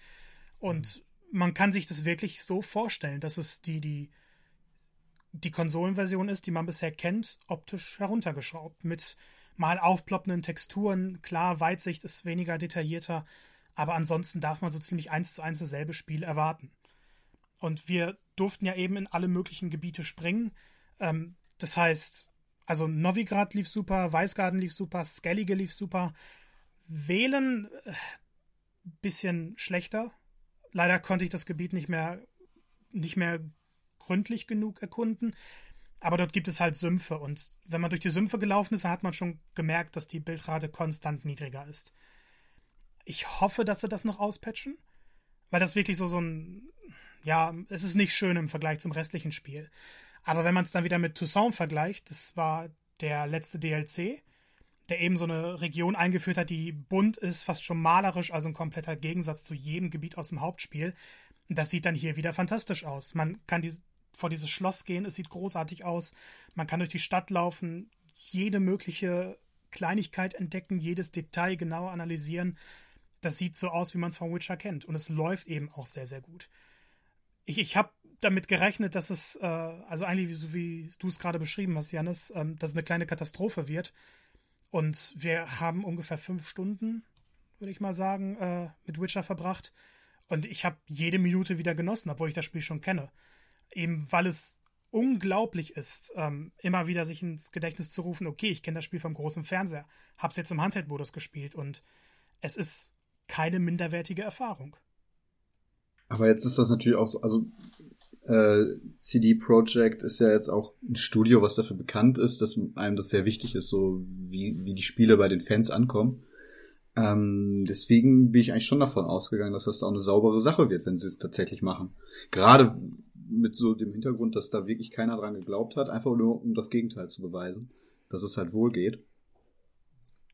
Und mhm. man kann sich das wirklich so vorstellen, dass es die, die die Konsolenversion ist, die man bisher kennt, optisch heruntergeschraubt. Mit mal aufploppenden Texturen. Klar, Weitsicht ist weniger detaillierter, aber ansonsten darf man so ziemlich eins zu eins dasselbe Spiel erwarten. Und wir durften ja eben in alle möglichen Gebiete springen. Ähm, das heißt, also Novigrad lief super, Weißgarten lief super, Skellige lief super. Wählen äh, bisschen schlechter. Leider konnte ich das Gebiet nicht mehr nicht mehr gründlich genug erkunden. Aber dort gibt es halt Sümpfe und wenn man durch die Sümpfe gelaufen ist, hat man schon gemerkt, dass die Bildrate konstant niedriger ist. Ich hoffe, dass sie das noch auspatchen, weil das wirklich so so ein ja, es ist nicht schön im Vergleich zum restlichen Spiel. Aber wenn man es dann wieder mit Toussaint vergleicht, das war der letzte DLC, der eben so eine Region eingeführt hat, die bunt ist, fast schon malerisch, also ein kompletter Gegensatz zu jedem Gebiet aus dem Hauptspiel. Das sieht dann hier wieder fantastisch aus. Man kann die, vor dieses Schloss gehen. Es sieht großartig aus. Man kann durch die Stadt laufen, jede mögliche Kleinigkeit entdecken, jedes Detail genau analysieren. Das sieht so aus, wie man es von Witcher kennt. Und es läuft eben auch sehr, sehr gut. Ich, ich habe damit gerechnet, dass es, äh, also eigentlich so wie du es gerade beschrieben hast, Janis, ähm, dass es eine kleine Katastrophe wird. Und wir haben ungefähr fünf Stunden, würde ich mal sagen, äh, mit Witcher verbracht. Und ich habe jede Minute wieder genossen, obwohl ich das Spiel schon kenne eben weil es unglaublich ist, ähm, immer wieder sich ins Gedächtnis zu rufen, okay, ich kenne das Spiel vom großen Fernseher, hab's jetzt im Handheld-Modus gespielt und es ist keine minderwertige Erfahrung. Aber jetzt ist das natürlich auch so, also äh, CD Projekt ist ja jetzt auch ein Studio, was dafür bekannt ist, dass einem das sehr wichtig ist, so wie, wie die Spiele bei den Fans ankommen. Ähm, deswegen bin ich eigentlich schon davon ausgegangen, dass das auch eine saubere Sache wird, wenn sie es tatsächlich machen. Gerade mit so dem Hintergrund, dass da wirklich keiner dran geglaubt hat, einfach nur um das Gegenteil zu beweisen, dass es halt wohl geht.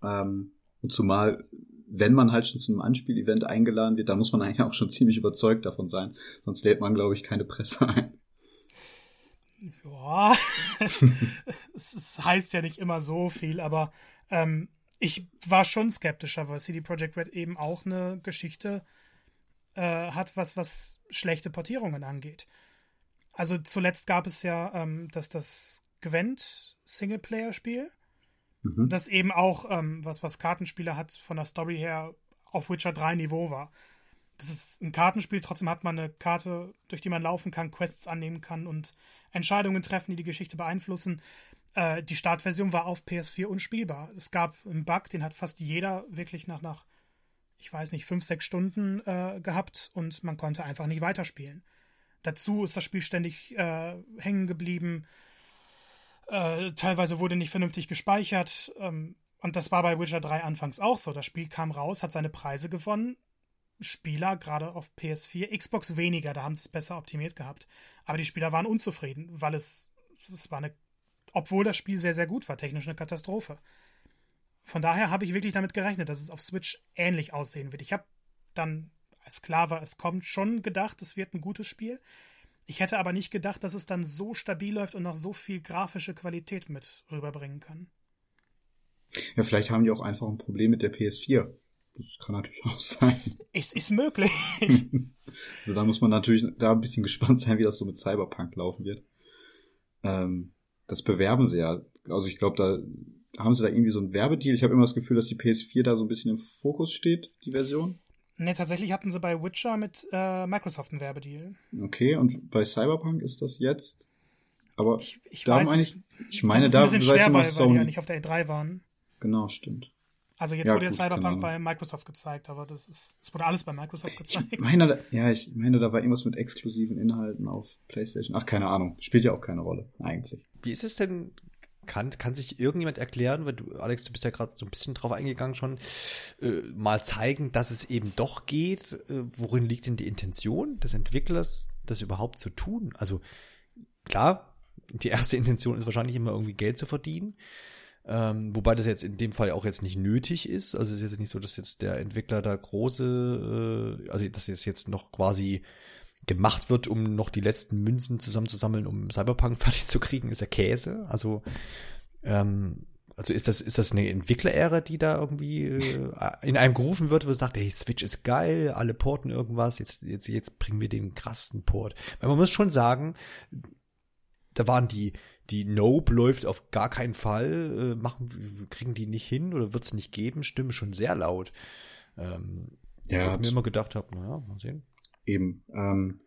Ähm, und zumal, wenn man halt schon zu einem Anspielevent eingeladen wird, dann muss man eigentlich auch schon ziemlich überzeugt davon sein. Sonst lädt man, glaube ich, keine Presse ein. Ja, es, es, heißt ja nicht immer so viel, aber ähm, ich war schon skeptischer, weil CD Projekt Red eben auch eine Geschichte äh, hat, was, was schlechte Portierungen angeht. Also zuletzt gab es ja ähm, das, das Gwent Singleplayer-Spiel, mhm. das eben auch ähm, was, was Kartenspiele hat, von der Story her auf Witcher 3 Niveau war. Das ist ein Kartenspiel, trotzdem hat man eine Karte, durch die man laufen kann, Quests annehmen kann und Entscheidungen treffen, die die Geschichte beeinflussen. Äh, die Startversion war auf PS4 unspielbar. Es gab einen Bug, den hat fast jeder wirklich nach, nach ich weiß nicht, fünf, sechs Stunden äh, gehabt und man konnte einfach nicht weiterspielen. Dazu ist das Spiel ständig äh, hängen geblieben. Äh, teilweise wurde nicht vernünftig gespeichert. Ähm, und das war bei Witcher 3 anfangs auch so. Das Spiel kam raus, hat seine Preise gewonnen. Spieler, gerade auf PS4, Xbox weniger, da haben sie es besser optimiert gehabt. Aber die Spieler waren unzufrieden, weil es, es war eine, obwohl das Spiel sehr, sehr gut war, technisch eine Katastrophe. Von daher habe ich wirklich damit gerechnet, dass es auf Switch ähnlich aussehen wird. Ich habe dann, als klar war, es kommt, schon gedacht, es wird ein gutes Spiel. Ich hätte aber nicht gedacht, dass es dann so stabil läuft und noch so viel grafische Qualität mit rüberbringen kann. Ja, vielleicht haben die auch einfach ein Problem mit der PS4. Das kann natürlich auch sein. Es ist möglich. also da muss man natürlich da ein bisschen gespannt sein, wie das so mit Cyberpunk laufen wird. Ähm, das bewerben sie ja. Also ich glaube, da haben sie da irgendwie so ein Werbedeal? Ich habe immer das Gefühl, dass die PS4 da so ein bisschen im Fokus steht, die Version. Ne, tatsächlich hatten sie bei Witcher mit äh, Microsoft einen Werbedeal. Okay, und bei Cyberpunk ist das jetzt. Aber ich, ich da weiß, eigentlich, ich meine, da ist ein bisschen schwer, weil, weil die ja nicht auf der E3 waren. Genau, stimmt. Also jetzt ja, wurde ja Cyberpunk bei Microsoft gezeigt, aber das ist, es wurde alles bei Microsoft gezeigt. Ich meine, ja, ich meine, da war irgendwas mit exklusiven Inhalten auf PlayStation. Ach, keine Ahnung. Spielt ja auch keine Rolle, eigentlich. Wie ist es denn kann, kann sich irgendjemand erklären, weil du, Alex, du bist ja gerade so ein bisschen drauf eingegangen schon, äh, mal zeigen, dass es eben doch geht? Äh, worin liegt denn die Intention des Entwicklers, das überhaupt zu tun? Also klar, die erste Intention ist wahrscheinlich immer irgendwie Geld zu verdienen. Ähm, wobei das jetzt in dem Fall auch jetzt nicht nötig ist. Also es ist jetzt nicht so, dass jetzt der Entwickler da große, äh, also dass jetzt jetzt noch quasi gemacht wird, um noch die letzten Münzen zusammenzusammeln, um Cyberpunk fertig zu kriegen, ist ja Käse. Also, ähm, also ist das, ist das eine Entwicklerära, die da irgendwie äh, in einem gerufen wird, wo sagt, hey, Switch ist geil, alle porten irgendwas, jetzt, jetzt, jetzt bringen wir den krassen Port. Weil man muss schon sagen, da waren die, die Nope läuft auf gar keinen Fall, äh, machen, kriegen die nicht hin oder wird es nicht geben, stimmen schon sehr laut. Ähm, ja, ich mir immer gedacht habe, naja, mal sehen. Eben. Ähm,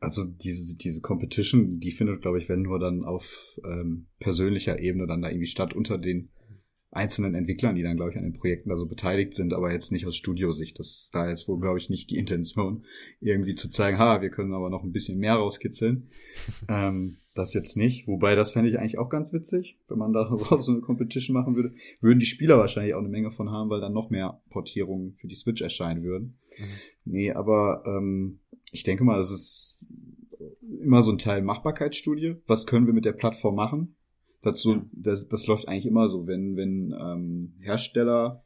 also diese, diese Competition, die findet, glaube ich, wenn nur dann auf ähm, persönlicher Ebene dann da irgendwie statt unter den einzelnen Entwicklern, die dann, glaube ich, an den Projekten da so beteiligt sind, aber jetzt nicht aus Studiosicht. Das ist da jetzt wohl, glaube ich, nicht die Intention, irgendwie zu zeigen, ha, wir können aber noch ein bisschen mehr rauskitzeln. ähm, das jetzt nicht. Wobei, das fände ich eigentlich auch ganz witzig, wenn man da so eine Competition machen würde. Würden die Spieler wahrscheinlich auch eine Menge von haben, weil dann noch mehr Portierungen für die Switch erscheinen würden. Mhm. Nee, aber ähm, ich denke mal, das ist immer so ein Teil Machbarkeitsstudie. Was können wir mit der Plattform machen? Dazu, das, das läuft eigentlich immer so, wenn, wenn ähm, Hersteller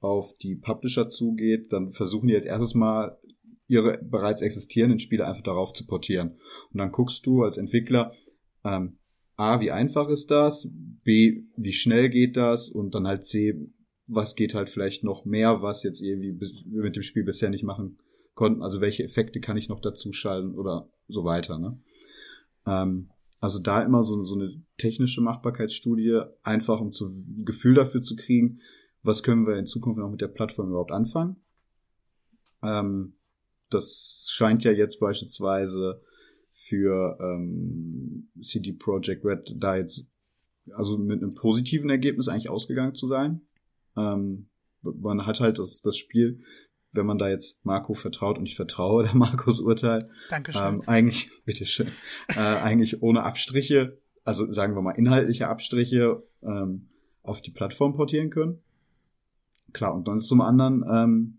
auf die Publisher zugeht, dann versuchen die jetzt erstes mal ihre bereits existierenden Spiele einfach darauf zu portieren. Und dann guckst du als Entwickler, ähm, A, wie einfach ist das? B, wie schnell geht das? Und dann halt C, was geht halt vielleicht noch mehr, was jetzt irgendwie mit dem Spiel bisher nicht machen konnten. Also welche Effekte kann ich noch dazu schalten oder so weiter. Ne? Ähm, also da immer so, so eine technische Machbarkeitsstudie, einfach um zu Gefühl dafür zu kriegen, was können wir in Zukunft noch mit der Plattform überhaupt anfangen. Ähm, das scheint ja jetzt beispielsweise für ähm, CD Projekt Red da jetzt also mit einem positiven Ergebnis eigentlich ausgegangen zu sein. Ähm, man hat halt das, das Spiel, wenn man da jetzt Marco vertraut und ich vertraue der Marcos Urteil, Dankeschön. Ähm, eigentlich, bitteschön, äh, eigentlich ohne Abstriche, also sagen wir mal inhaltliche Abstriche, ähm, auf die Plattform portieren können. klar, und dann zum anderen ähm,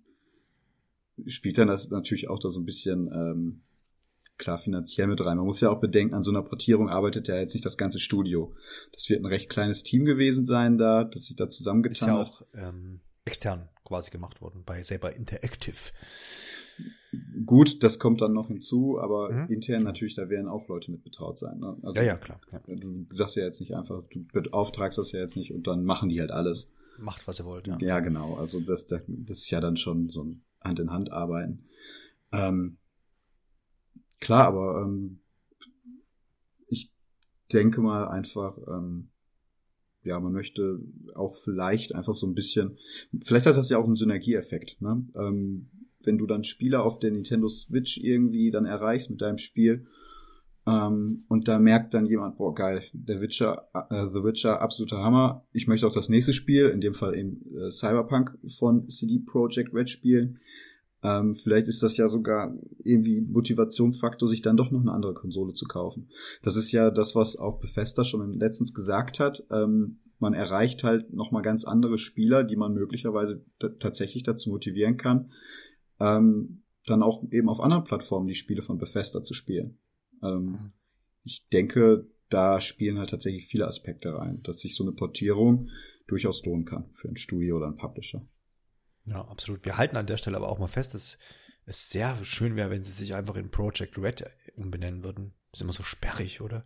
spielt dann das natürlich auch da so ein bisschen ähm, klar finanziell mit rein. Man muss ja auch bedenken, an so einer Portierung arbeitet ja jetzt nicht das ganze Studio. Das wird ein recht kleines Team gewesen sein da, das sich da zusammengetan hat. Ist ja auch ähm, extern quasi gemacht worden bei Saber Interactive. Gut, das kommt dann noch hinzu, aber mhm. intern natürlich, da werden auch Leute mit betraut sein. Ne? Also, ja, ja, klar. Ja. Du sagst ja jetzt nicht einfach, du beauftragst das ja jetzt nicht und dann machen die halt alles. Macht, was ihr wollt, ja. Ja, genau. Also das, das ist ja dann schon so ein Hand in Hand arbeiten. Ähm, klar, aber ähm, ich denke mal einfach, ähm, ja, man möchte auch vielleicht einfach so ein bisschen, vielleicht hat das ja auch einen Synergieeffekt, ne? Ähm, wenn du dann Spieler auf der Nintendo Switch irgendwie dann erreichst mit deinem Spiel ähm, und da merkt dann jemand, boah geil, der Witcher, äh, The Witcher, absoluter Hammer. Ich möchte auch das nächste Spiel, in dem Fall eben äh, Cyberpunk von CD Projekt Red spielen. Ähm, vielleicht ist das ja sogar irgendwie Motivationsfaktor, sich dann doch noch eine andere Konsole zu kaufen. Das ist ja das, was auch Bethesda schon letztens gesagt hat. Ähm, man erreicht halt nochmal ganz andere Spieler, die man möglicherweise tatsächlich dazu motivieren kann, ähm, dann auch eben auf anderen Plattformen die Spiele von Bethesda zu spielen. Ähm, mhm. Ich denke, da spielen halt tatsächlich viele Aspekte rein, dass sich so eine Portierung durchaus lohnen kann für ein Studio oder ein Publisher. Ja, absolut. Wir halten an der Stelle aber auch mal fest, dass es sehr schön wäre, wenn sie sich einfach in Project Red umbenennen würden. ist immer so sperrig, oder?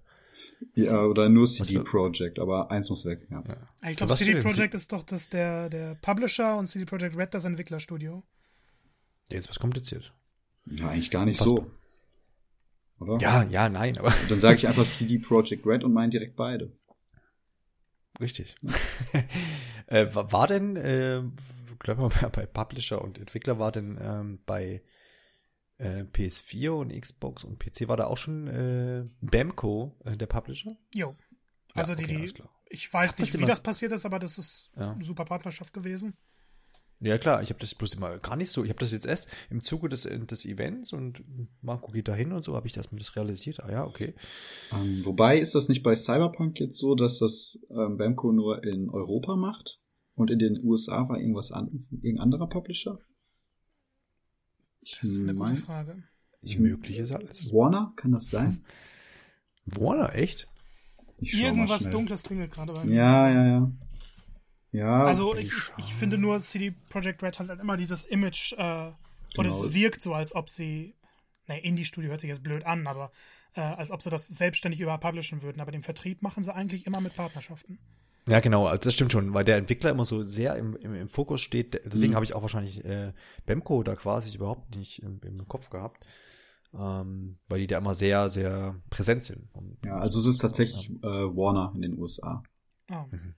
Ja, oder nur CD Projekt, aber eins muss weg, ja. ja. Ich glaube, CD Projekt ist doch das der, der Publisher und CD Projekt Red das Entwicklerstudio. Jetzt was kompliziert. Ja, eigentlich gar nicht so. Oder? Ja, ja, nein, aber. Und dann sage ich einfach CD Projekt Red und meine direkt beide. Richtig. äh, war denn, äh, glaube mal bei Publisher und Entwickler war denn ähm, bei äh, PS4 und Xbox und PC war da auch schon äh, Bamco äh, der Publisher? Jo. Also ja, okay, die, die ich weiß nicht, wie das passiert ist, aber das ist ja. eine super Partnerschaft gewesen. Ja klar, ich habe das bloß immer gar nicht so. Ich habe das jetzt erst im Zuge des, des Events und Marco geht da hin und so, habe ich das mir das realisiert. Ah ja, okay. Ähm, wobei ist das nicht bei Cyberpunk jetzt so, dass das ähm, Bamco nur in Europa macht? Und in den USA war irgendwas an, irgendein anderer Publisher? Das ist eine gute Frage. Ich möglich ist alles. Warner, kann das sein? Warner, echt? Irgendwas Dunkles klingelt gerade bei mir. Ja, ja, ja. Ja. Also ich, ich finde nur, CD Projekt Red hat halt immer dieses Image, äh, und es genau. wirkt so, als ob sie, naja, Indie-Studio hört sich jetzt blöd an, aber äh, als ob sie das selbstständig über publishen würden. Aber den Vertrieb machen sie eigentlich immer mit Partnerschaften. Ja, genau, also das stimmt schon, weil der Entwickler immer so sehr im, im, im Fokus steht. Deswegen mhm. habe ich auch wahrscheinlich äh, Bemco da quasi überhaupt nicht im, im Kopf gehabt. Ähm, weil die da immer sehr, sehr präsent sind. Ja, also es ist tatsächlich äh, Warner in den USA. Oh. Mhm.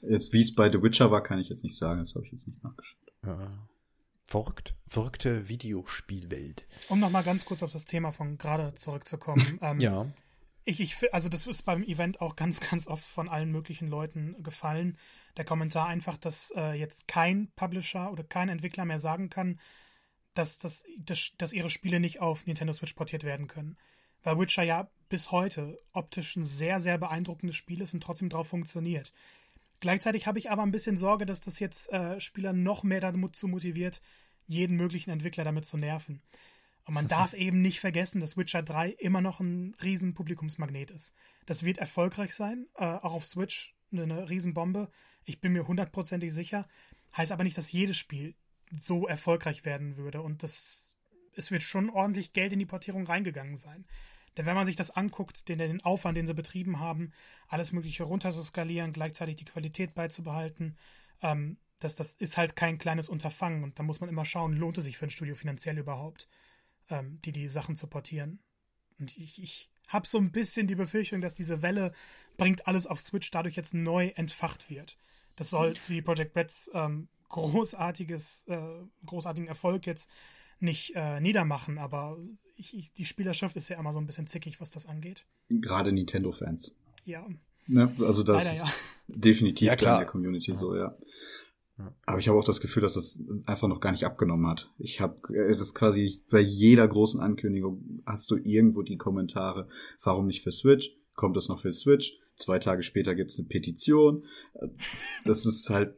Jetzt, wie es bei The Witcher war, kann ich jetzt nicht sagen, das habe ich jetzt nicht nachgeschaut. Ja. Verrückt. Verrückte Videospielwelt. Um nochmal ganz kurz auf das Thema von gerade zurückzukommen. ähm, ja ich, ich, also das ist beim Event auch ganz, ganz oft von allen möglichen Leuten gefallen. Der Kommentar einfach, dass äh, jetzt kein Publisher oder kein Entwickler mehr sagen kann, dass, dass, dass, dass ihre Spiele nicht auf Nintendo Switch portiert werden können. Weil Witcher ja bis heute optisch ein sehr, sehr beeindruckendes Spiel ist und trotzdem drauf funktioniert. Gleichzeitig habe ich aber ein bisschen Sorge, dass das jetzt äh, Spieler noch mehr dazu motiviert, jeden möglichen Entwickler damit zu nerven. Und man darf eben nicht vergessen, dass Witcher 3 immer noch ein riesen Publikumsmagnet ist. Das wird erfolgreich sein, äh, auch auf Switch eine, eine Riesenbombe. Ich bin mir hundertprozentig sicher. Heißt aber nicht, dass jedes Spiel so erfolgreich werden würde. Und das, es wird schon ordentlich Geld in die Portierung reingegangen sein. Denn wenn man sich das anguckt, den, den Aufwand, den sie betrieben haben, alles Mögliche runter zu skalieren, gleichzeitig die Qualität beizubehalten, ähm, das, das ist halt kein kleines Unterfangen. Und da muss man immer schauen, lohnt es sich für ein Studio finanziell überhaupt ähm, die die Sachen zu portieren. Und ich, ich habe so ein bisschen die Befürchtung, dass diese Welle bringt alles auf Switch dadurch jetzt neu entfacht wird. Das soll die Project Reds ähm, großartiges, äh, großartigen Erfolg jetzt nicht äh, niedermachen, aber ich, ich, die Spielerschaft ist ja immer so ein bisschen zickig, was das angeht. Gerade Nintendo-Fans. Ja. Ne, also das Leider, ja. ist definitiv ja, klar. in der Community ja. so, ja. Aber ich habe auch das Gefühl, dass das einfach noch gar nicht abgenommen hat. Ich habe, es ist quasi bei jeder großen Ankündigung hast du irgendwo die Kommentare, warum nicht für Switch? Kommt es noch für Switch? Zwei Tage später gibt es eine Petition. Das ist halt,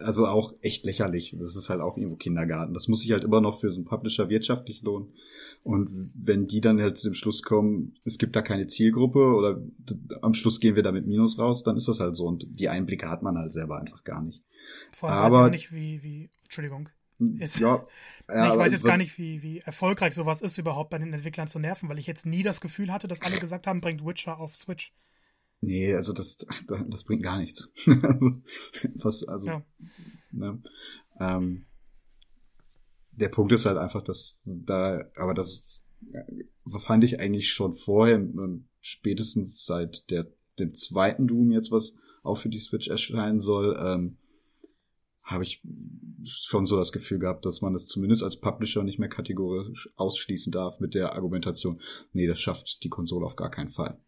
also auch echt lächerlich. Das ist halt auch irgendwo Kindergarten. Das muss sich halt immer noch für so einen Publisher wirtschaftlich lohnen. Und wenn die dann halt zu dem Schluss kommen, es gibt da keine Zielgruppe oder am Schluss gehen wir da mit Minus raus, dann ist das halt so. Und die Einblicke hat man halt selber einfach gar nicht. Vor allem Aber, weiß nicht, wie, wie, Entschuldigung. Jetzt, ja, ja, ich weiß jetzt gar nicht, wie, wie erfolgreich sowas ist, überhaupt bei den Entwicklern zu nerven, weil ich jetzt nie das Gefühl hatte, dass alle gesagt haben, bringt Witcher auf Switch. Nee, also das, das bringt gar nichts. Was, also, ja. ne, ähm, der Punkt ist halt einfach, dass da, aber das ist, fand ich eigentlich schon vorher, spätestens seit der, dem zweiten Doom jetzt, was auch für die Switch erscheinen soll, ähm, habe ich schon so das Gefühl gehabt, dass man es zumindest als Publisher nicht mehr kategorisch ausschließen darf mit der Argumentation, nee, das schafft die Konsole auf gar keinen Fall.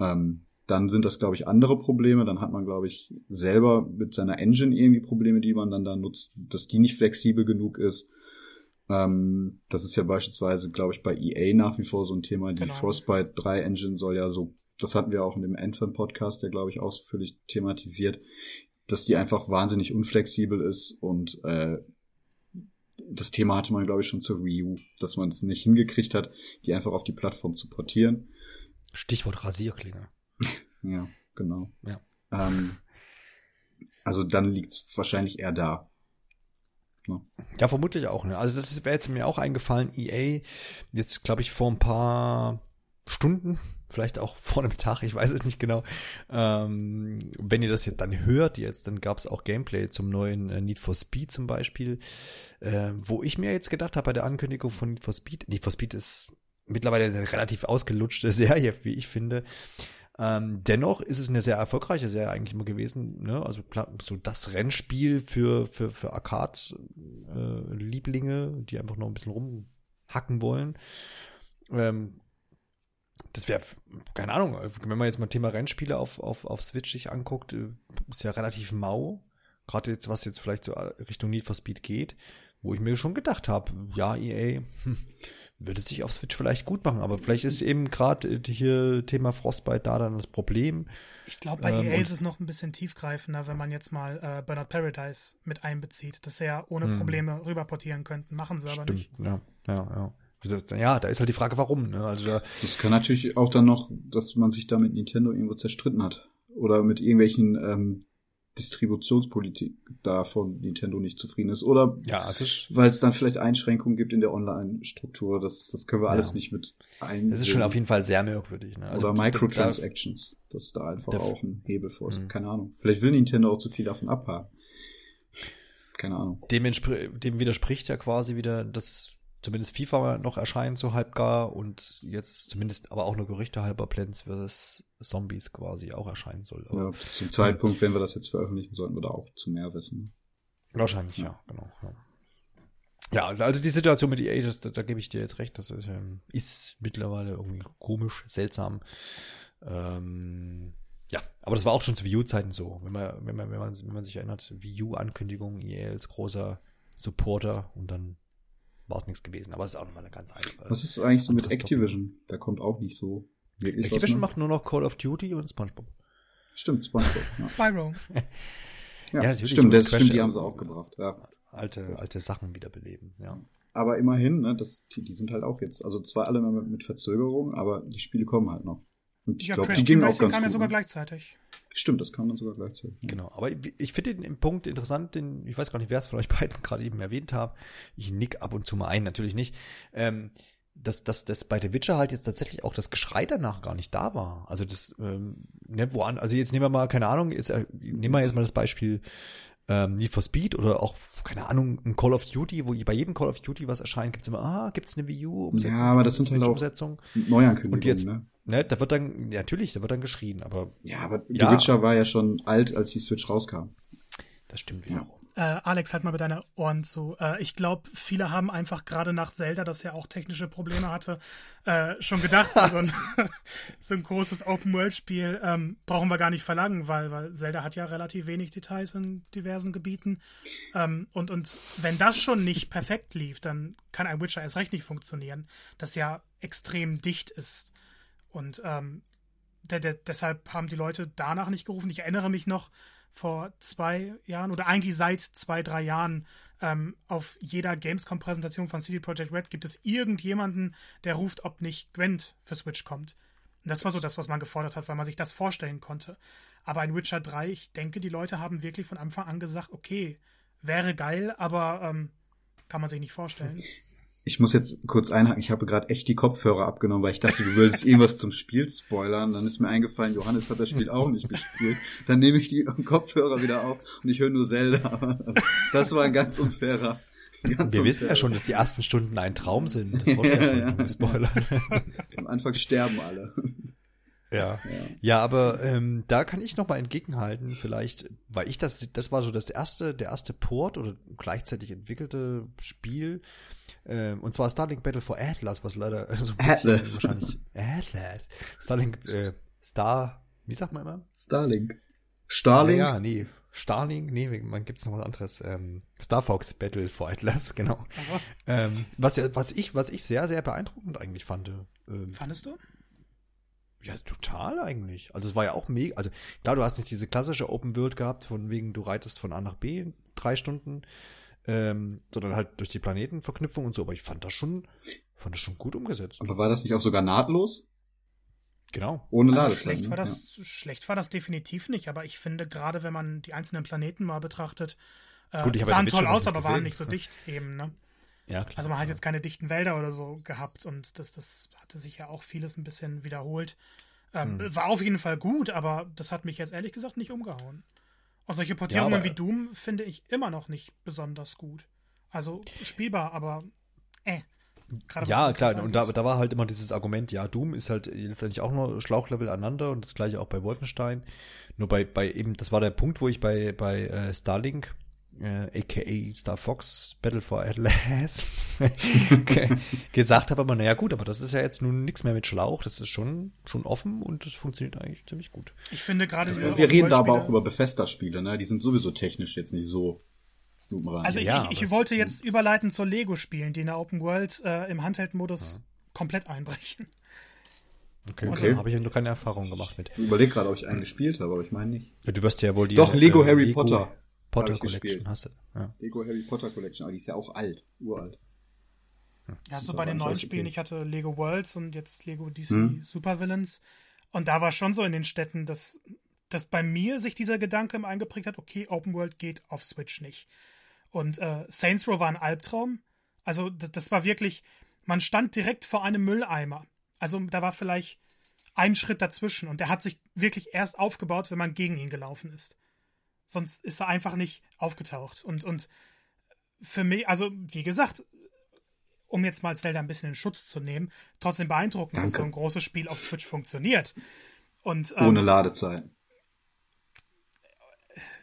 Ähm, dann sind das, glaube ich, andere Probleme. Dann hat man, glaube ich, selber mit seiner Engine irgendwie Probleme, die man dann da nutzt, dass die nicht flexibel genug ist. Ähm, das ist ja beispielsweise, glaube ich, bei EA nach wie vor so ein Thema. Die genau. Frostbite 3 Engine soll ja so, das hatten wir auch in dem Anthem Podcast, der, glaube ich, ausführlich thematisiert, dass die einfach wahnsinnig unflexibel ist und äh, das Thema hatte man, glaube ich, schon zur Wii U, dass man es nicht hingekriegt hat, die einfach auf die Plattform zu portieren. Stichwort Rasierklinge. Ja, genau. Ja. Ähm, also dann liegt es wahrscheinlich eher da. Ne? Ja, vermutlich auch. Ne? Also das wäre jetzt mir auch eingefallen. EA, jetzt glaube ich vor ein paar Stunden, vielleicht auch vor einem Tag, ich weiß es nicht genau. Ähm, wenn ihr das jetzt dann hört, jetzt, dann gab es auch Gameplay zum neuen äh, Need for Speed zum Beispiel, äh, wo ich mir jetzt gedacht habe bei der Ankündigung von Need for Speed, Need for Speed ist mittlerweile eine relativ ausgelutschte Serie, wie ich finde. Ähm, dennoch ist es eine sehr erfolgreiche Serie eigentlich immer gewesen. Ne? Also klar, so das Rennspiel für, für, für Arcade-Lieblinge, äh, die einfach noch ein bisschen rumhacken wollen. Ähm, das wäre, keine Ahnung, wenn man jetzt mal Thema Rennspiele auf, auf, auf Switch sich anguckt, äh, ist ja relativ mau. Gerade jetzt, was jetzt vielleicht so Richtung Need for Speed geht, wo ich mir schon gedacht habe, ja, EA, hm, würde sich auf Switch vielleicht gut machen, aber vielleicht ist eben gerade hier Thema Frostbite da dann das Problem. Ich glaube, bei ähm, EA ist es noch ein bisschen tiefgreifender, wenn man jetzt mal äh, Burnout Paradise mit einbezieht, dass sie ja ohne hm. Probleme rüberportieren könnten. Machen sie aber Stimmt, nicht. Ja, ja, ja. Ja, da ist halt die Frage, warum. Ne? Also da das kann natürlich auch dann noch, dass man sich da mit Nintendo irgendwo zerstritten hat. Oder mit irgendwelchen ähm, Distributionspolitik da von Nintendo nicht zufrieden ist. Oder ja, also weil es dann vielleicht Einschränkungen gibt in der Online-Struktur. Das, das können wir ja. alles nicht mit ein. Das ist schon auf jeden Fall sehr merkwürdig. Ne? Also Oder Microtransactions. Das ist da einfach auch ein Hebel vor. Mhm. Keine Ahnung. Vielleicht will Nintendo auch zu viel davon abhaben. Keine Ahnung. Dem, dem widerspricht ja quasi wieder das zumindest FIFA noch erscheint, so halb gar und jetzt zumindest aber auch nur Gerüchte halber Plants vs. Zombies quasi auch erscheinen soll. Aber, ja, zum Zeitpunkt, wenn wir das jetzt veröffentlichen, sollten wir da auch zu mehr wissen. Wahrscheinlich, ja, ja genau. Ja. Ja, also die Situation mit EA, das, da, da gebe ich dir jetzt recht, das ist, ähm, ist mittlerweile irgendwie komisch, seltsam. Ähm, ja, aber das war auch schon zu Wii U-Zeiten so. Wenn man, wenn man, wenn man, wenn man sich erinnert, Wii U-Ankündigung, EA als großer Supporter und dann war es nichts gewesen. Aber es ist auch nochmal eine ganz andere. Was ist eigentlich so mit Activision? Da kommt auch nicht so wirklich Activision was, ne? macht nur noch Call of Duty und SpongeBob. Stimmt, SpongeBob. Ja. Spyro. ja, ja. Stimmt, das stimmt, die haben sie auch gebracht. Ja. Alte, alte Sachen wiederbeleben, ja. Aber immerhin, ne, das, die, die sind halt auch jetzt, also zwar alle mit, mit Verzögerung, aber die Spiele kommen halt noch. Und ich ja, glaube, die gingen auch ganz kam gut. ja sogar ne? gleichzeitig. Stimmt, das kam dann sogar gleichzeitig. Ja. Genau, aber ich, ich finde den Punkt interessant, den, ich weiß gar nicht, wer es von euch beiden gerade eben erwähnt hat. Ich nick ab und zu mal ein, natürlich nicht. Ähm, dass, dass, dass bei The Witcher halt jetzt tatsächlich auch das Geschrei danach gar nicht da war. Also das, ähm, ne, wo an, also jetzt nehmen wir mal, keine Ahnung, jetzt, äh, nehmen wir jetzt mal das Beispiel ähm, Need for Speed oder auch, keine Ahnung, ein Call of Duty, wo bei jedem Call of Duty was erscheint, gibt's immer, ah, gibt's eine Wii U Umsetzung? Ja, aber das sind halt auch. Neuankündigungen, Und jetzt, ne? ne? Da wird dann, natürlich, da wird dann geschrien, aber. Ja, aber ja, The Witcher war ja schon alt, als die Switch rauskam. Das stimmt wiederum. Ja. Äh, Alex, halt mal mit deine Ohren zu. Äh, ich glaube, viele haben einfach gerade nach Zelda, das ja auch technische Probleme hatte, äh, schon gedacht, so, ein, so ein großes Open-World-Spiel ähm, brauchen wir gar nicht verlangen, weil, weil Zelda hat ja relativ wenig Details in diversen Gebieten. Ähm, und, und wenn das schon nicht perfekt lief, dann kann ein Witcher erst recht nicht funktionieren, das ja extrem dicht ist. Und ähm, de de deshalb haben die Leute danach nicht gerufen. Ich erinnere mich noch, vor zwei Jahren oder eigentlich seit zwei, drei Jahren ähm, auf jeder Gamescom-Präsentation von CD Projekt Red gibt es irgendjemanden, der ruft, ob nicht Gwent für Switch kommt. Und das war so das, was man gefordert hat, weil man sich das vorstellen konnte. Aber in Witcher 3, ich denke, die Leute haben wirklich von Anfang an gesagt, okay, wäre geil, aber ähm, kann man sich nicht vorstellen. Ich muss jetzt kurz einhaken, ich habe gerade echt die Kopfhörer abgenommen, weil ich dachte, du würdest irgendwas zum Spiel spoilern. Dann ist mir eingefallen, Johannes hat das Spiel auch nicht gespielt. Dann nehme ich die Kopfhörer wieder auf und ich höre nur Zelda. Das war ein ganz unfairer. Ganz Wir wissen ja schon, dass die ersten Stunden ein Traum sind. Das wollte ja, ja, ja. spoilern. Am Anfang sterben alle. Ja. ja, ja, aber ähm, da kann ich noch mal entgegenhalten, vielleicht, weil ich das, das war so das erste, der erste Port oder gleichzeitig entwickelte Spiel, ähm, und zwar Starlink Battle for Atlas, was leider so ein bisschen Atlas. wahrscheinlich Atlas, Starlink, äh, Star, wie sagt man immer? Starlink. Starlink? Ja, ja nee, Starlink, nee, man gibt's noch was anderes. Ähm, Star Fox Battle for Atlas, genau. Ähm, was, was ich, was ich sehr, sehr beeindruckend eigentlich fand. Ähm, Fandest du? Ja, total eigentlich. Also es war ja auch mega. Also klar, du hast nicht diese klassische Open World gehabt, von wegen du reitest von A nach B in drei Stunden, ähm, sondern halt durch die Planetenverknüpfung und so. Aber ich fand das schon, fand das schon gut umgesetzt. Aber war das nicht auch sogar nahtlos? Genau. Ohne also Ladezeit. Schlecht, ne? war das, ja. schlecht war das definitiv nicht, aber ich finde, gerade wenn man die einzelnen Planeten mal betrachtet, äh, Gut, sahen toll aus, aber gesehen. waren nicht so dicht eben, ne? Ja, klar. Also man hat jetzt keine dichten Wälder oder so gehabt und das, das hatte sich ja auch vieles ein bisschen wiederholt. Ähm, hm. War auf jeden Fall gut, aber das hat mich jetzt ehrlich gesagt nicht umgehauen. Und solche Portierungen ja, wie Doom finde ich immer noch nicht besonders gut. Also spielbar, aber äh. ja, klar, und da, da war halt immer dieses Argument, ja, Doom ist halt letztendlich auch nur Schlauchlevel aneinander und das gleiche auch bei Wolfenstein. Nur bei, bei eben, das war der Punkt, wo ich bei, bei äh, Starlink äh, aka Star Fox Battle for Atlas gesagt habe, aber naja gut, aber das ist ja jetzt nun nichts mehr mit Schlauch, das ist schon, schon offen und das funktioniert eigentlich ziemlich gut. Ich finde gerade also, Wir reden da aber auch über Bethesda-Spiele, ne? Die sind sowieso technisch jetzt nicht so also ich, ja, ich, ich wollte jetzt überleiten zu Lego-Spielen, die in der Open World äh, im Handheld-Modus ja. komplett einbrechen. Okay, okay. habe ich ja nur keine Erfahrung gemacht mit. Ich überlege gerade, ob ich einen gespielt habe, aber ich meine nicht. Ja, du wirst ja wohl die. Doch, Lego äh, Harry Lego, Potter. Potter Collection gespielt. hast du. Ja. Lego Harry Potter Collection, aber die ist ja auch alt, uralt. Ja, so bei den neuen Spielen, ich hatte Lego Worlds und jetzt Lego DC hm. Super Villains. Und da war schon so in den Städten, dass, dass bei mir sich dieser Gedanke im eingeprägt hat, okay, Open World geht auf Switch nicht. Und äh, Saints Row war ein Albtraum. Also das, das war wirklich, man stand direkt vor einem Mülleimer. Also da war vielleicht ein Schritt dazwischen und der hat sich wirklich erst aufgebaut, wenn man gegen ihn gelaufen ist. Sonst ist er einfach nicht aufgetaucht. Und, und für mich, also wie gesagt, um jetzt mal Zelda ein bisschen in Schutz zu nehmen, trotzdem beeindruckend, Danke. dass so ein großes Spiel auf Switch funktioniert. Und, ähm, Ohne Ladezeit.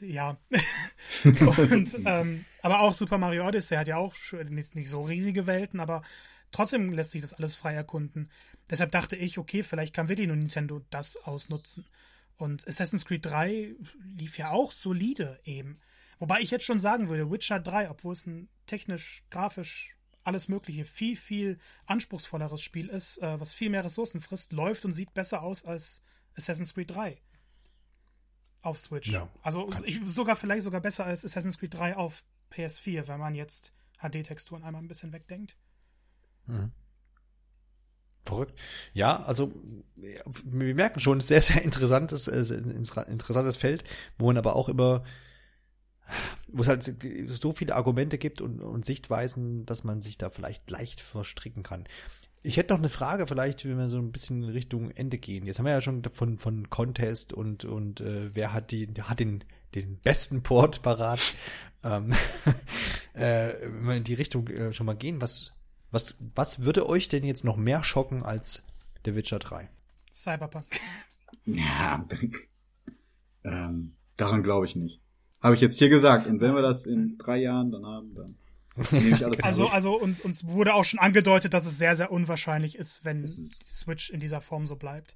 Ja. und, ähm, aber auch Super Mario Odyssey hat ja auch nicht, nicht so riesige Welten, aber trotzdem lässt sich das alles frei erkunden. Deshalb dachte ich, okay, vielleicht kann wirklich nur Nintendo das ausnutzen. Und Assassin's Creed 3 lief ja auch solide eben. Wobei ich jetzt schon sagen würde, Witcher 3, obwohl es ein technisch, grafisch, alles Mögliche viel, viel anspruchsvolleres Spiel ist, äh, was viel mehr Ressourcen frisst, läuft und sieht besser aus als Assassin's Creed 3 auf Switch. Ja, also ich, sogar vielleicht sogar besser als Assassin's Creed 3 auf PS4, wenn man jetzt HD-Texturen einmal ein bisschen wegdenkt. Mhm. Verrückt. Ja, also wir merken schon, sehr, sehr interessantes, äh, interessantes Feld, wo man aber auch immer, wo es halt so viele Argumente gibt und, und Sichtweisen, dass man sich da vielleicht leicht verstricken kann. Ich hätte noch eine Frage, vielleicht, wenn wir so ein bisschen in Richtung Ende gehen. Jetzt haben wir ja schon von, von Contest und, und äh, wer hat, die, hat den, den besten Port parat. ähm, äh, wenn wir in die Richtung äh, schon mal gehen, was, was, was würde euch denn jetzt noch mehr schocken als The Witcher 3? Cyberpunk. Ja, ähm, daran glaube ich nicht. Habe ich jetzt hier gesagt. Und wenn wir das in drei Jahren dann haben, dann nehme ich alles Also, also uns, uns wurde auch schon angedeutet, dass es sehr, sehr unwahrscheinlich ist, wenn ist Switch in dieser Form so bleibt.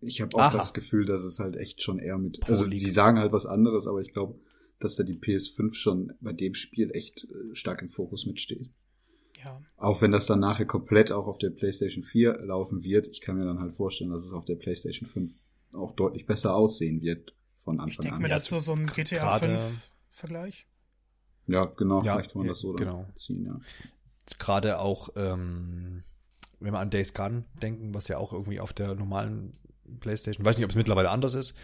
Ich habe auch Aha. das Gefühl, dass es halt echt schon eher mit. Also sie sagen halt was anderes, aber ich glaube, dass da die PS5 schon bei dem Spiel echt äh, stark im Fokus mitsteht. Ja. Auch wenn das dann nachher komplett auch auf der PlayStation 4 laufen wird, ich kann mir dann halt vorstellen, dass es auf der PlayStation 5 auch deutlich besser aussehen wird von Anfang ich denke an. mir, das ist so, so ein GTA 5 Vergleich. Ja, genau, Ja, vielleicht kann man das so dann genau. ziehen, ja. Gerade auch, ähm, wenn wir an Days Gone denken, was ja auch irgendwie auf der normalen PlayStation, weiß nicht, ob es mittlerweile anders ist,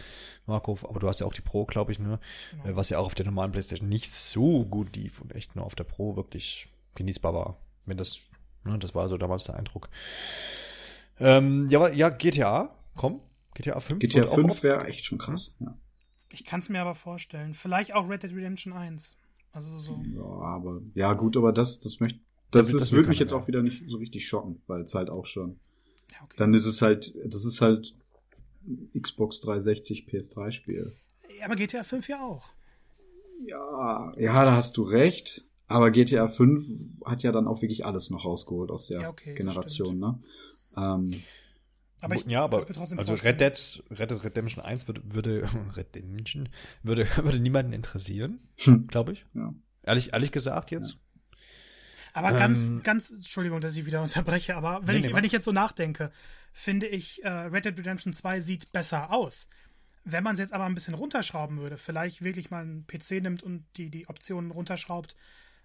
Marco, aber du hast ja auch die Pro, glaube ich, ne? Genau. Äh, Was ja auch auf der normalen PlayStation nicht so gut lief und echt nur auf der Pro wirklich genießbar war. Wenn das, ne, das war so damals der Eindruck. Ähm, ja, aber- ja, GTA, komm, GTA 5. GTA wird auch 5 oft- wäre echt schon krass, ja. Ich kann es mir aber vorstellen. Vielleicht auch Red Dead Redemption 1. Also so. Ja, aber, ja gut, aber das, das möchte, das, Das ist, das würde mich jetzt mehr. auch wieder nicht so richtig schocken, weil es halt auch schon, Ja, okay. dann ist es halt, das ist halt Xbox 360 PS3 Spiel. aber GTA 5 ja auch. Ja, ja, da hast du recht. Aber GTA 5 hat ja dann auch wirklich alles noch rausgeholt aus der Ja, okay, Generation, ne? Ähm, Aber ich ja, aber also. Red Dead, Red Dead Redemption 1 würde, würde Redemption würde, würde niemanden interessieren, Hm. glaube ich. ja. Ehrlich, ehrlich gesagt jetzt. Aber ganz, Ähm, ganz, Entschuldigung, dass ich wieder unterbreche, aber wenn, Nee, ich, nee, wenn ich jetzt so nachdenke, finde ich, äh, Red Dead Redemption 2 sieht besser aus. Wenn man es jetzt aber ein bisschen runterschrauben würde, vielleicht wirklich mal einen PC nimmt und die, die Optionen runterschraubt,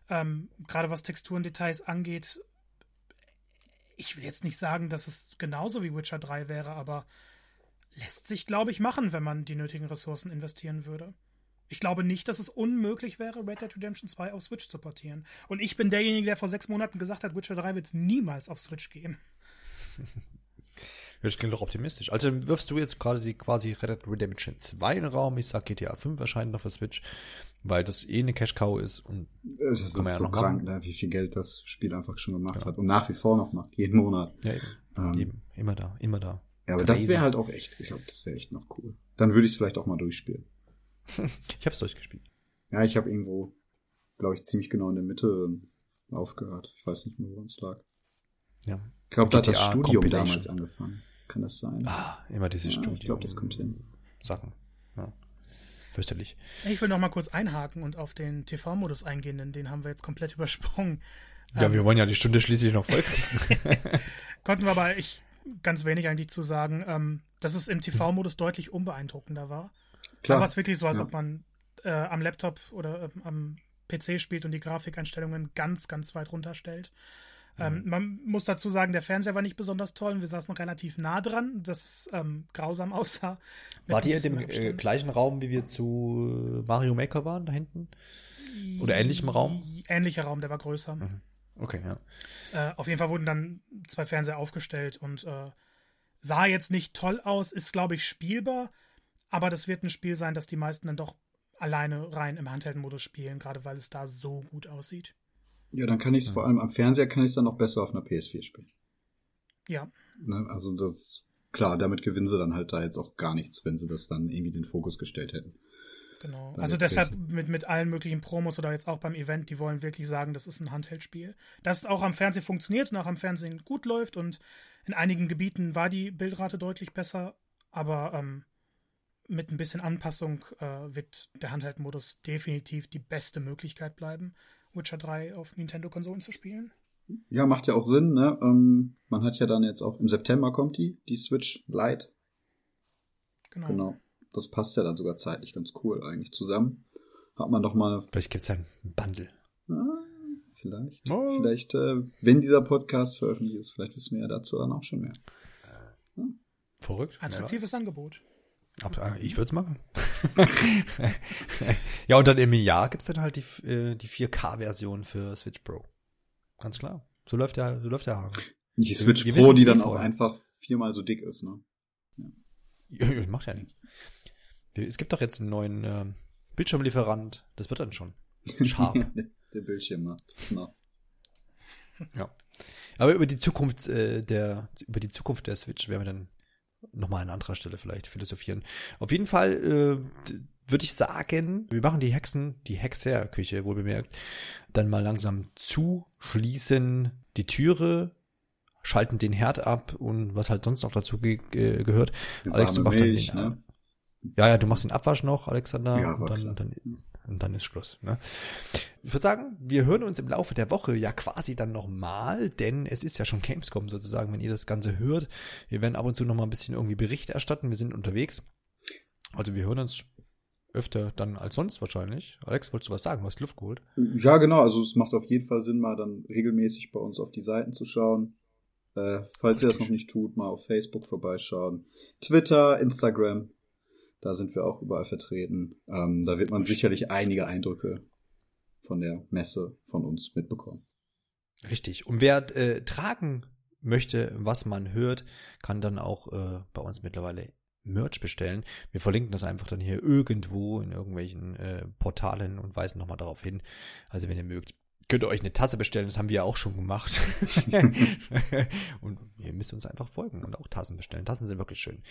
ähm, gerade was Texturendetails angeht, ich will jetzt nicht sagen, dass es genauso wie Witcher 3 wäre, aber lässt sich, glaube ich, machen, wenn man die nötigen Ressourcen investieren würde. Ich glaube nicht, dass es unmöglich wäre, Red Dead Redemption 2 auf Switch zu portieren. Und ich bin derjenige, der vor sechs Monaten gesagt hat, Witcher 3 wird es niemals auf Switch geben. Ja, Das klingt doch optimistisch. Also wirfst du jetzt gerade quasi Red Dead Redemption 2 in den Raum. Ich sag GTA 5 erscheint noch für Switch, weil das eh eine Cash-Cow ist und Das ist ja so krank, ne, wie viel Geld das Spiel einfach schon gemacht hat und nach wie vor noch macht, jeden Monat. ja, eben, Ähm, eben, immer da, immer da. Ja, aber das Crazy. wäre halt auch echt, ich glaube, das wäre echt noch cool. Dann würde ich es vielleicht auch mal durchspielen. Ich hab's durchgespielt. Ja, ich habe irgendwo, glaube ich, ziemlich genau in der Mitte aufgehört. Ich weiß nicht mehr, woran es lag. Ja. Ich glaube, da hat das Studium damals angefangen. Kann das sein? Ah, immer diese Ja, Studium. ich glaub, das kommt hin. Sachen. Ja. Fürchterlich. Ich will noch mal kurz einhaken und auf den TV-Modus eingehen, denn den haben wir jetzt komplett übersprungen. Ja, Ähm, wir wollen ja die Stunde schließlich noch voll kriegen. Konnten wir aber ich ganz wenig eigentlich zu sagen, ähm, dass es im TV-Modus deutlich unbeeindruckender war. Da war es wirklich so, als Ja. ob man äh, am Laptop oder ähm, am PC spielt und die Grafikeinstellungen ganz, ganz weit runterstellt. Ähm, man muss dazu sagen, der Fernseher war nicht besonders toll und wir saßen relativ nah dran, dass es ähm, grausam aussah. Wart ihr in dem äh, gleichen Raum, wie wir zu äh, Mario Maker waren, da hinten? Oder ähnlichem Raum? Ähnlicher Raum, der war größer. Okay, ja. Äh, auf jeden Fall wurden dann zwei Fernseher aufgestellt und äh, sah jetzt nicht toll aus, ist, glaube ich, spielbar, aber das wird ein Spiel sein, das die meisten dann doch alleine rein im Handheld-Modus spielen, gerade weil es da so gut aussieht. Ja, dann kann ich es vor allem am Fernseher kann ich es dann noch besser auf einer PS4 spielen. Ja, Ne? Also das klar, damit gewinnen sie dann halt da jetzt auch gar nichts, wenn sie das dann irgendwie den Fokus gestellt hätten. genau. Dann Also deshalb PS4. mit, mit allen möglichen Promos oder jetzt auch beim Event, die wollen wirklich sagen, das ist ein Handheld-Spiel. Das auch am Fernsehen funktioniert und auch am Fernsehen gut läuft und in einigen Gebieten war die Bildrate deutlich besser, aber ähm, mit ein bisschen Anpassung äh, wird der Handheld-Modus definitiv die beste Möglichkeit bleiben, Witcher 3 auf Nintendo-Konsolen zu spielen. Ja, macht ja auch Sinn, ne? Ähm, man hat ja dann jetzt auch im September kommt die, die Switch Lite. Genau. Genau. Das passt ja dann sogar zeitlich ganz cool eigentlich zusammen. Hat man doch mal Vielleicht gibt's ja ein Bundle. Ah, vielleicht. Oh. Vielleicht, äh, wenn dieser Podcast veröffentlicht ist, vielleicht wissen wir ja dazu dann auch schon mehr. Verrückt. Attraktives Angebot. Ab, äh, ich würde es machen. ja, und dann im Jahr gibt's dann halt die, äh, die 4K-Version für Switch Pro. Ganz klar. So läuft der, so läuft der Hase. Die Switch wir Pro, die dann auch vorher. einfach viermal so dick ist, ne? Ja, ja, macht ja nichts. Es gibt doch jetzt einen neuen äh, Bildschirmlieferant. Das wird dann schon. Scharf. der, der Bildschirm macht's, genau. ja. Aber über die Zukunft äh, der über die Zukunft der Switch werden wir dann nochmal an anderer Stelle vielleicht philosophieren. Auf jeden Fall äh, würde ich sagen, wir machen die Hexen, die Hexerküche, wohl bemerkt, dann mal langsam zuschließen die Türe, schalten den Herd ab und was halt sonst noch dazu ge ge gehört. Eine Alex, du machst Milch, dann den, ne? Ja, ja, du machst den Abwasch noch, Alexander, Ja, und, dann, dann, und dann ist Schluss. Ne? Ich würde sagen, wir hören uns im Laufe der Woche ja quasi dann nochmal, denn es ist ja schon Gamescom sozusagen, wenn ihr das Ganze hört. Wir werden ab und zu nochmal ein bisschen irgendwie Bericht erstatten, wir sind unterwegs. Also wir hören uns öfter dann als sonst wahrscheinlich. Alex, wolltest du was sagen? Du hast Luft geholt. Ja, genau. Also es macht auf jeden Fall Sinn, mal dann regelmäßig bei uns auf die Seiten zu schauen. Äh, falls ihr das noch nicht tut, mal auf Facebook vorbeischauen. Twitter, Instagram, da sind wir auch überall vertreten. Ähm, da wird man sicherlich einige Eindrücke von der Messe von uns mitbekommen. Richtig. Und wer äh, tragen möchte, was man hört, kann dann auch äh, bei uns mittlerweile Merch bestellen. Wir verlinken das einfach dann hier irgendwo in irgendwelchen äh, Portalen und weisen nochmal darauf hin. Also wenn ihr mögt, könnt ihr euch eine Tasse bestellen, das haben wir ja auch schon gemacht. und ihr müsst uns einfach folgen und auch Tassen bestellen. Tassen sind wirklich schön.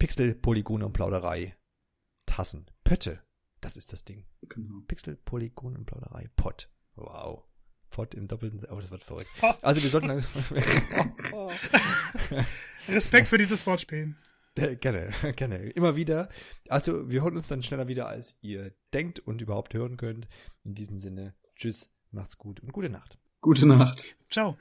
Pixel, Polygone und Plauderei. Tassen. Pötte. Das ist das Ding. Genau. Pixel, Polygon und Plauderei. Pott. Wow. Pott im doppelten. Oh, das wird verrückt. Also wir sollten. Respekt für dieses Wortspiel. Gerne, gerne. Immer wieder. Also, wir hören uns dann schneller wieder, als ihr denkt und überhaupt hören könnt. In diesem Sinne, tschüss, macht's gut und gute Nacht. Gute Nacht. Ciao.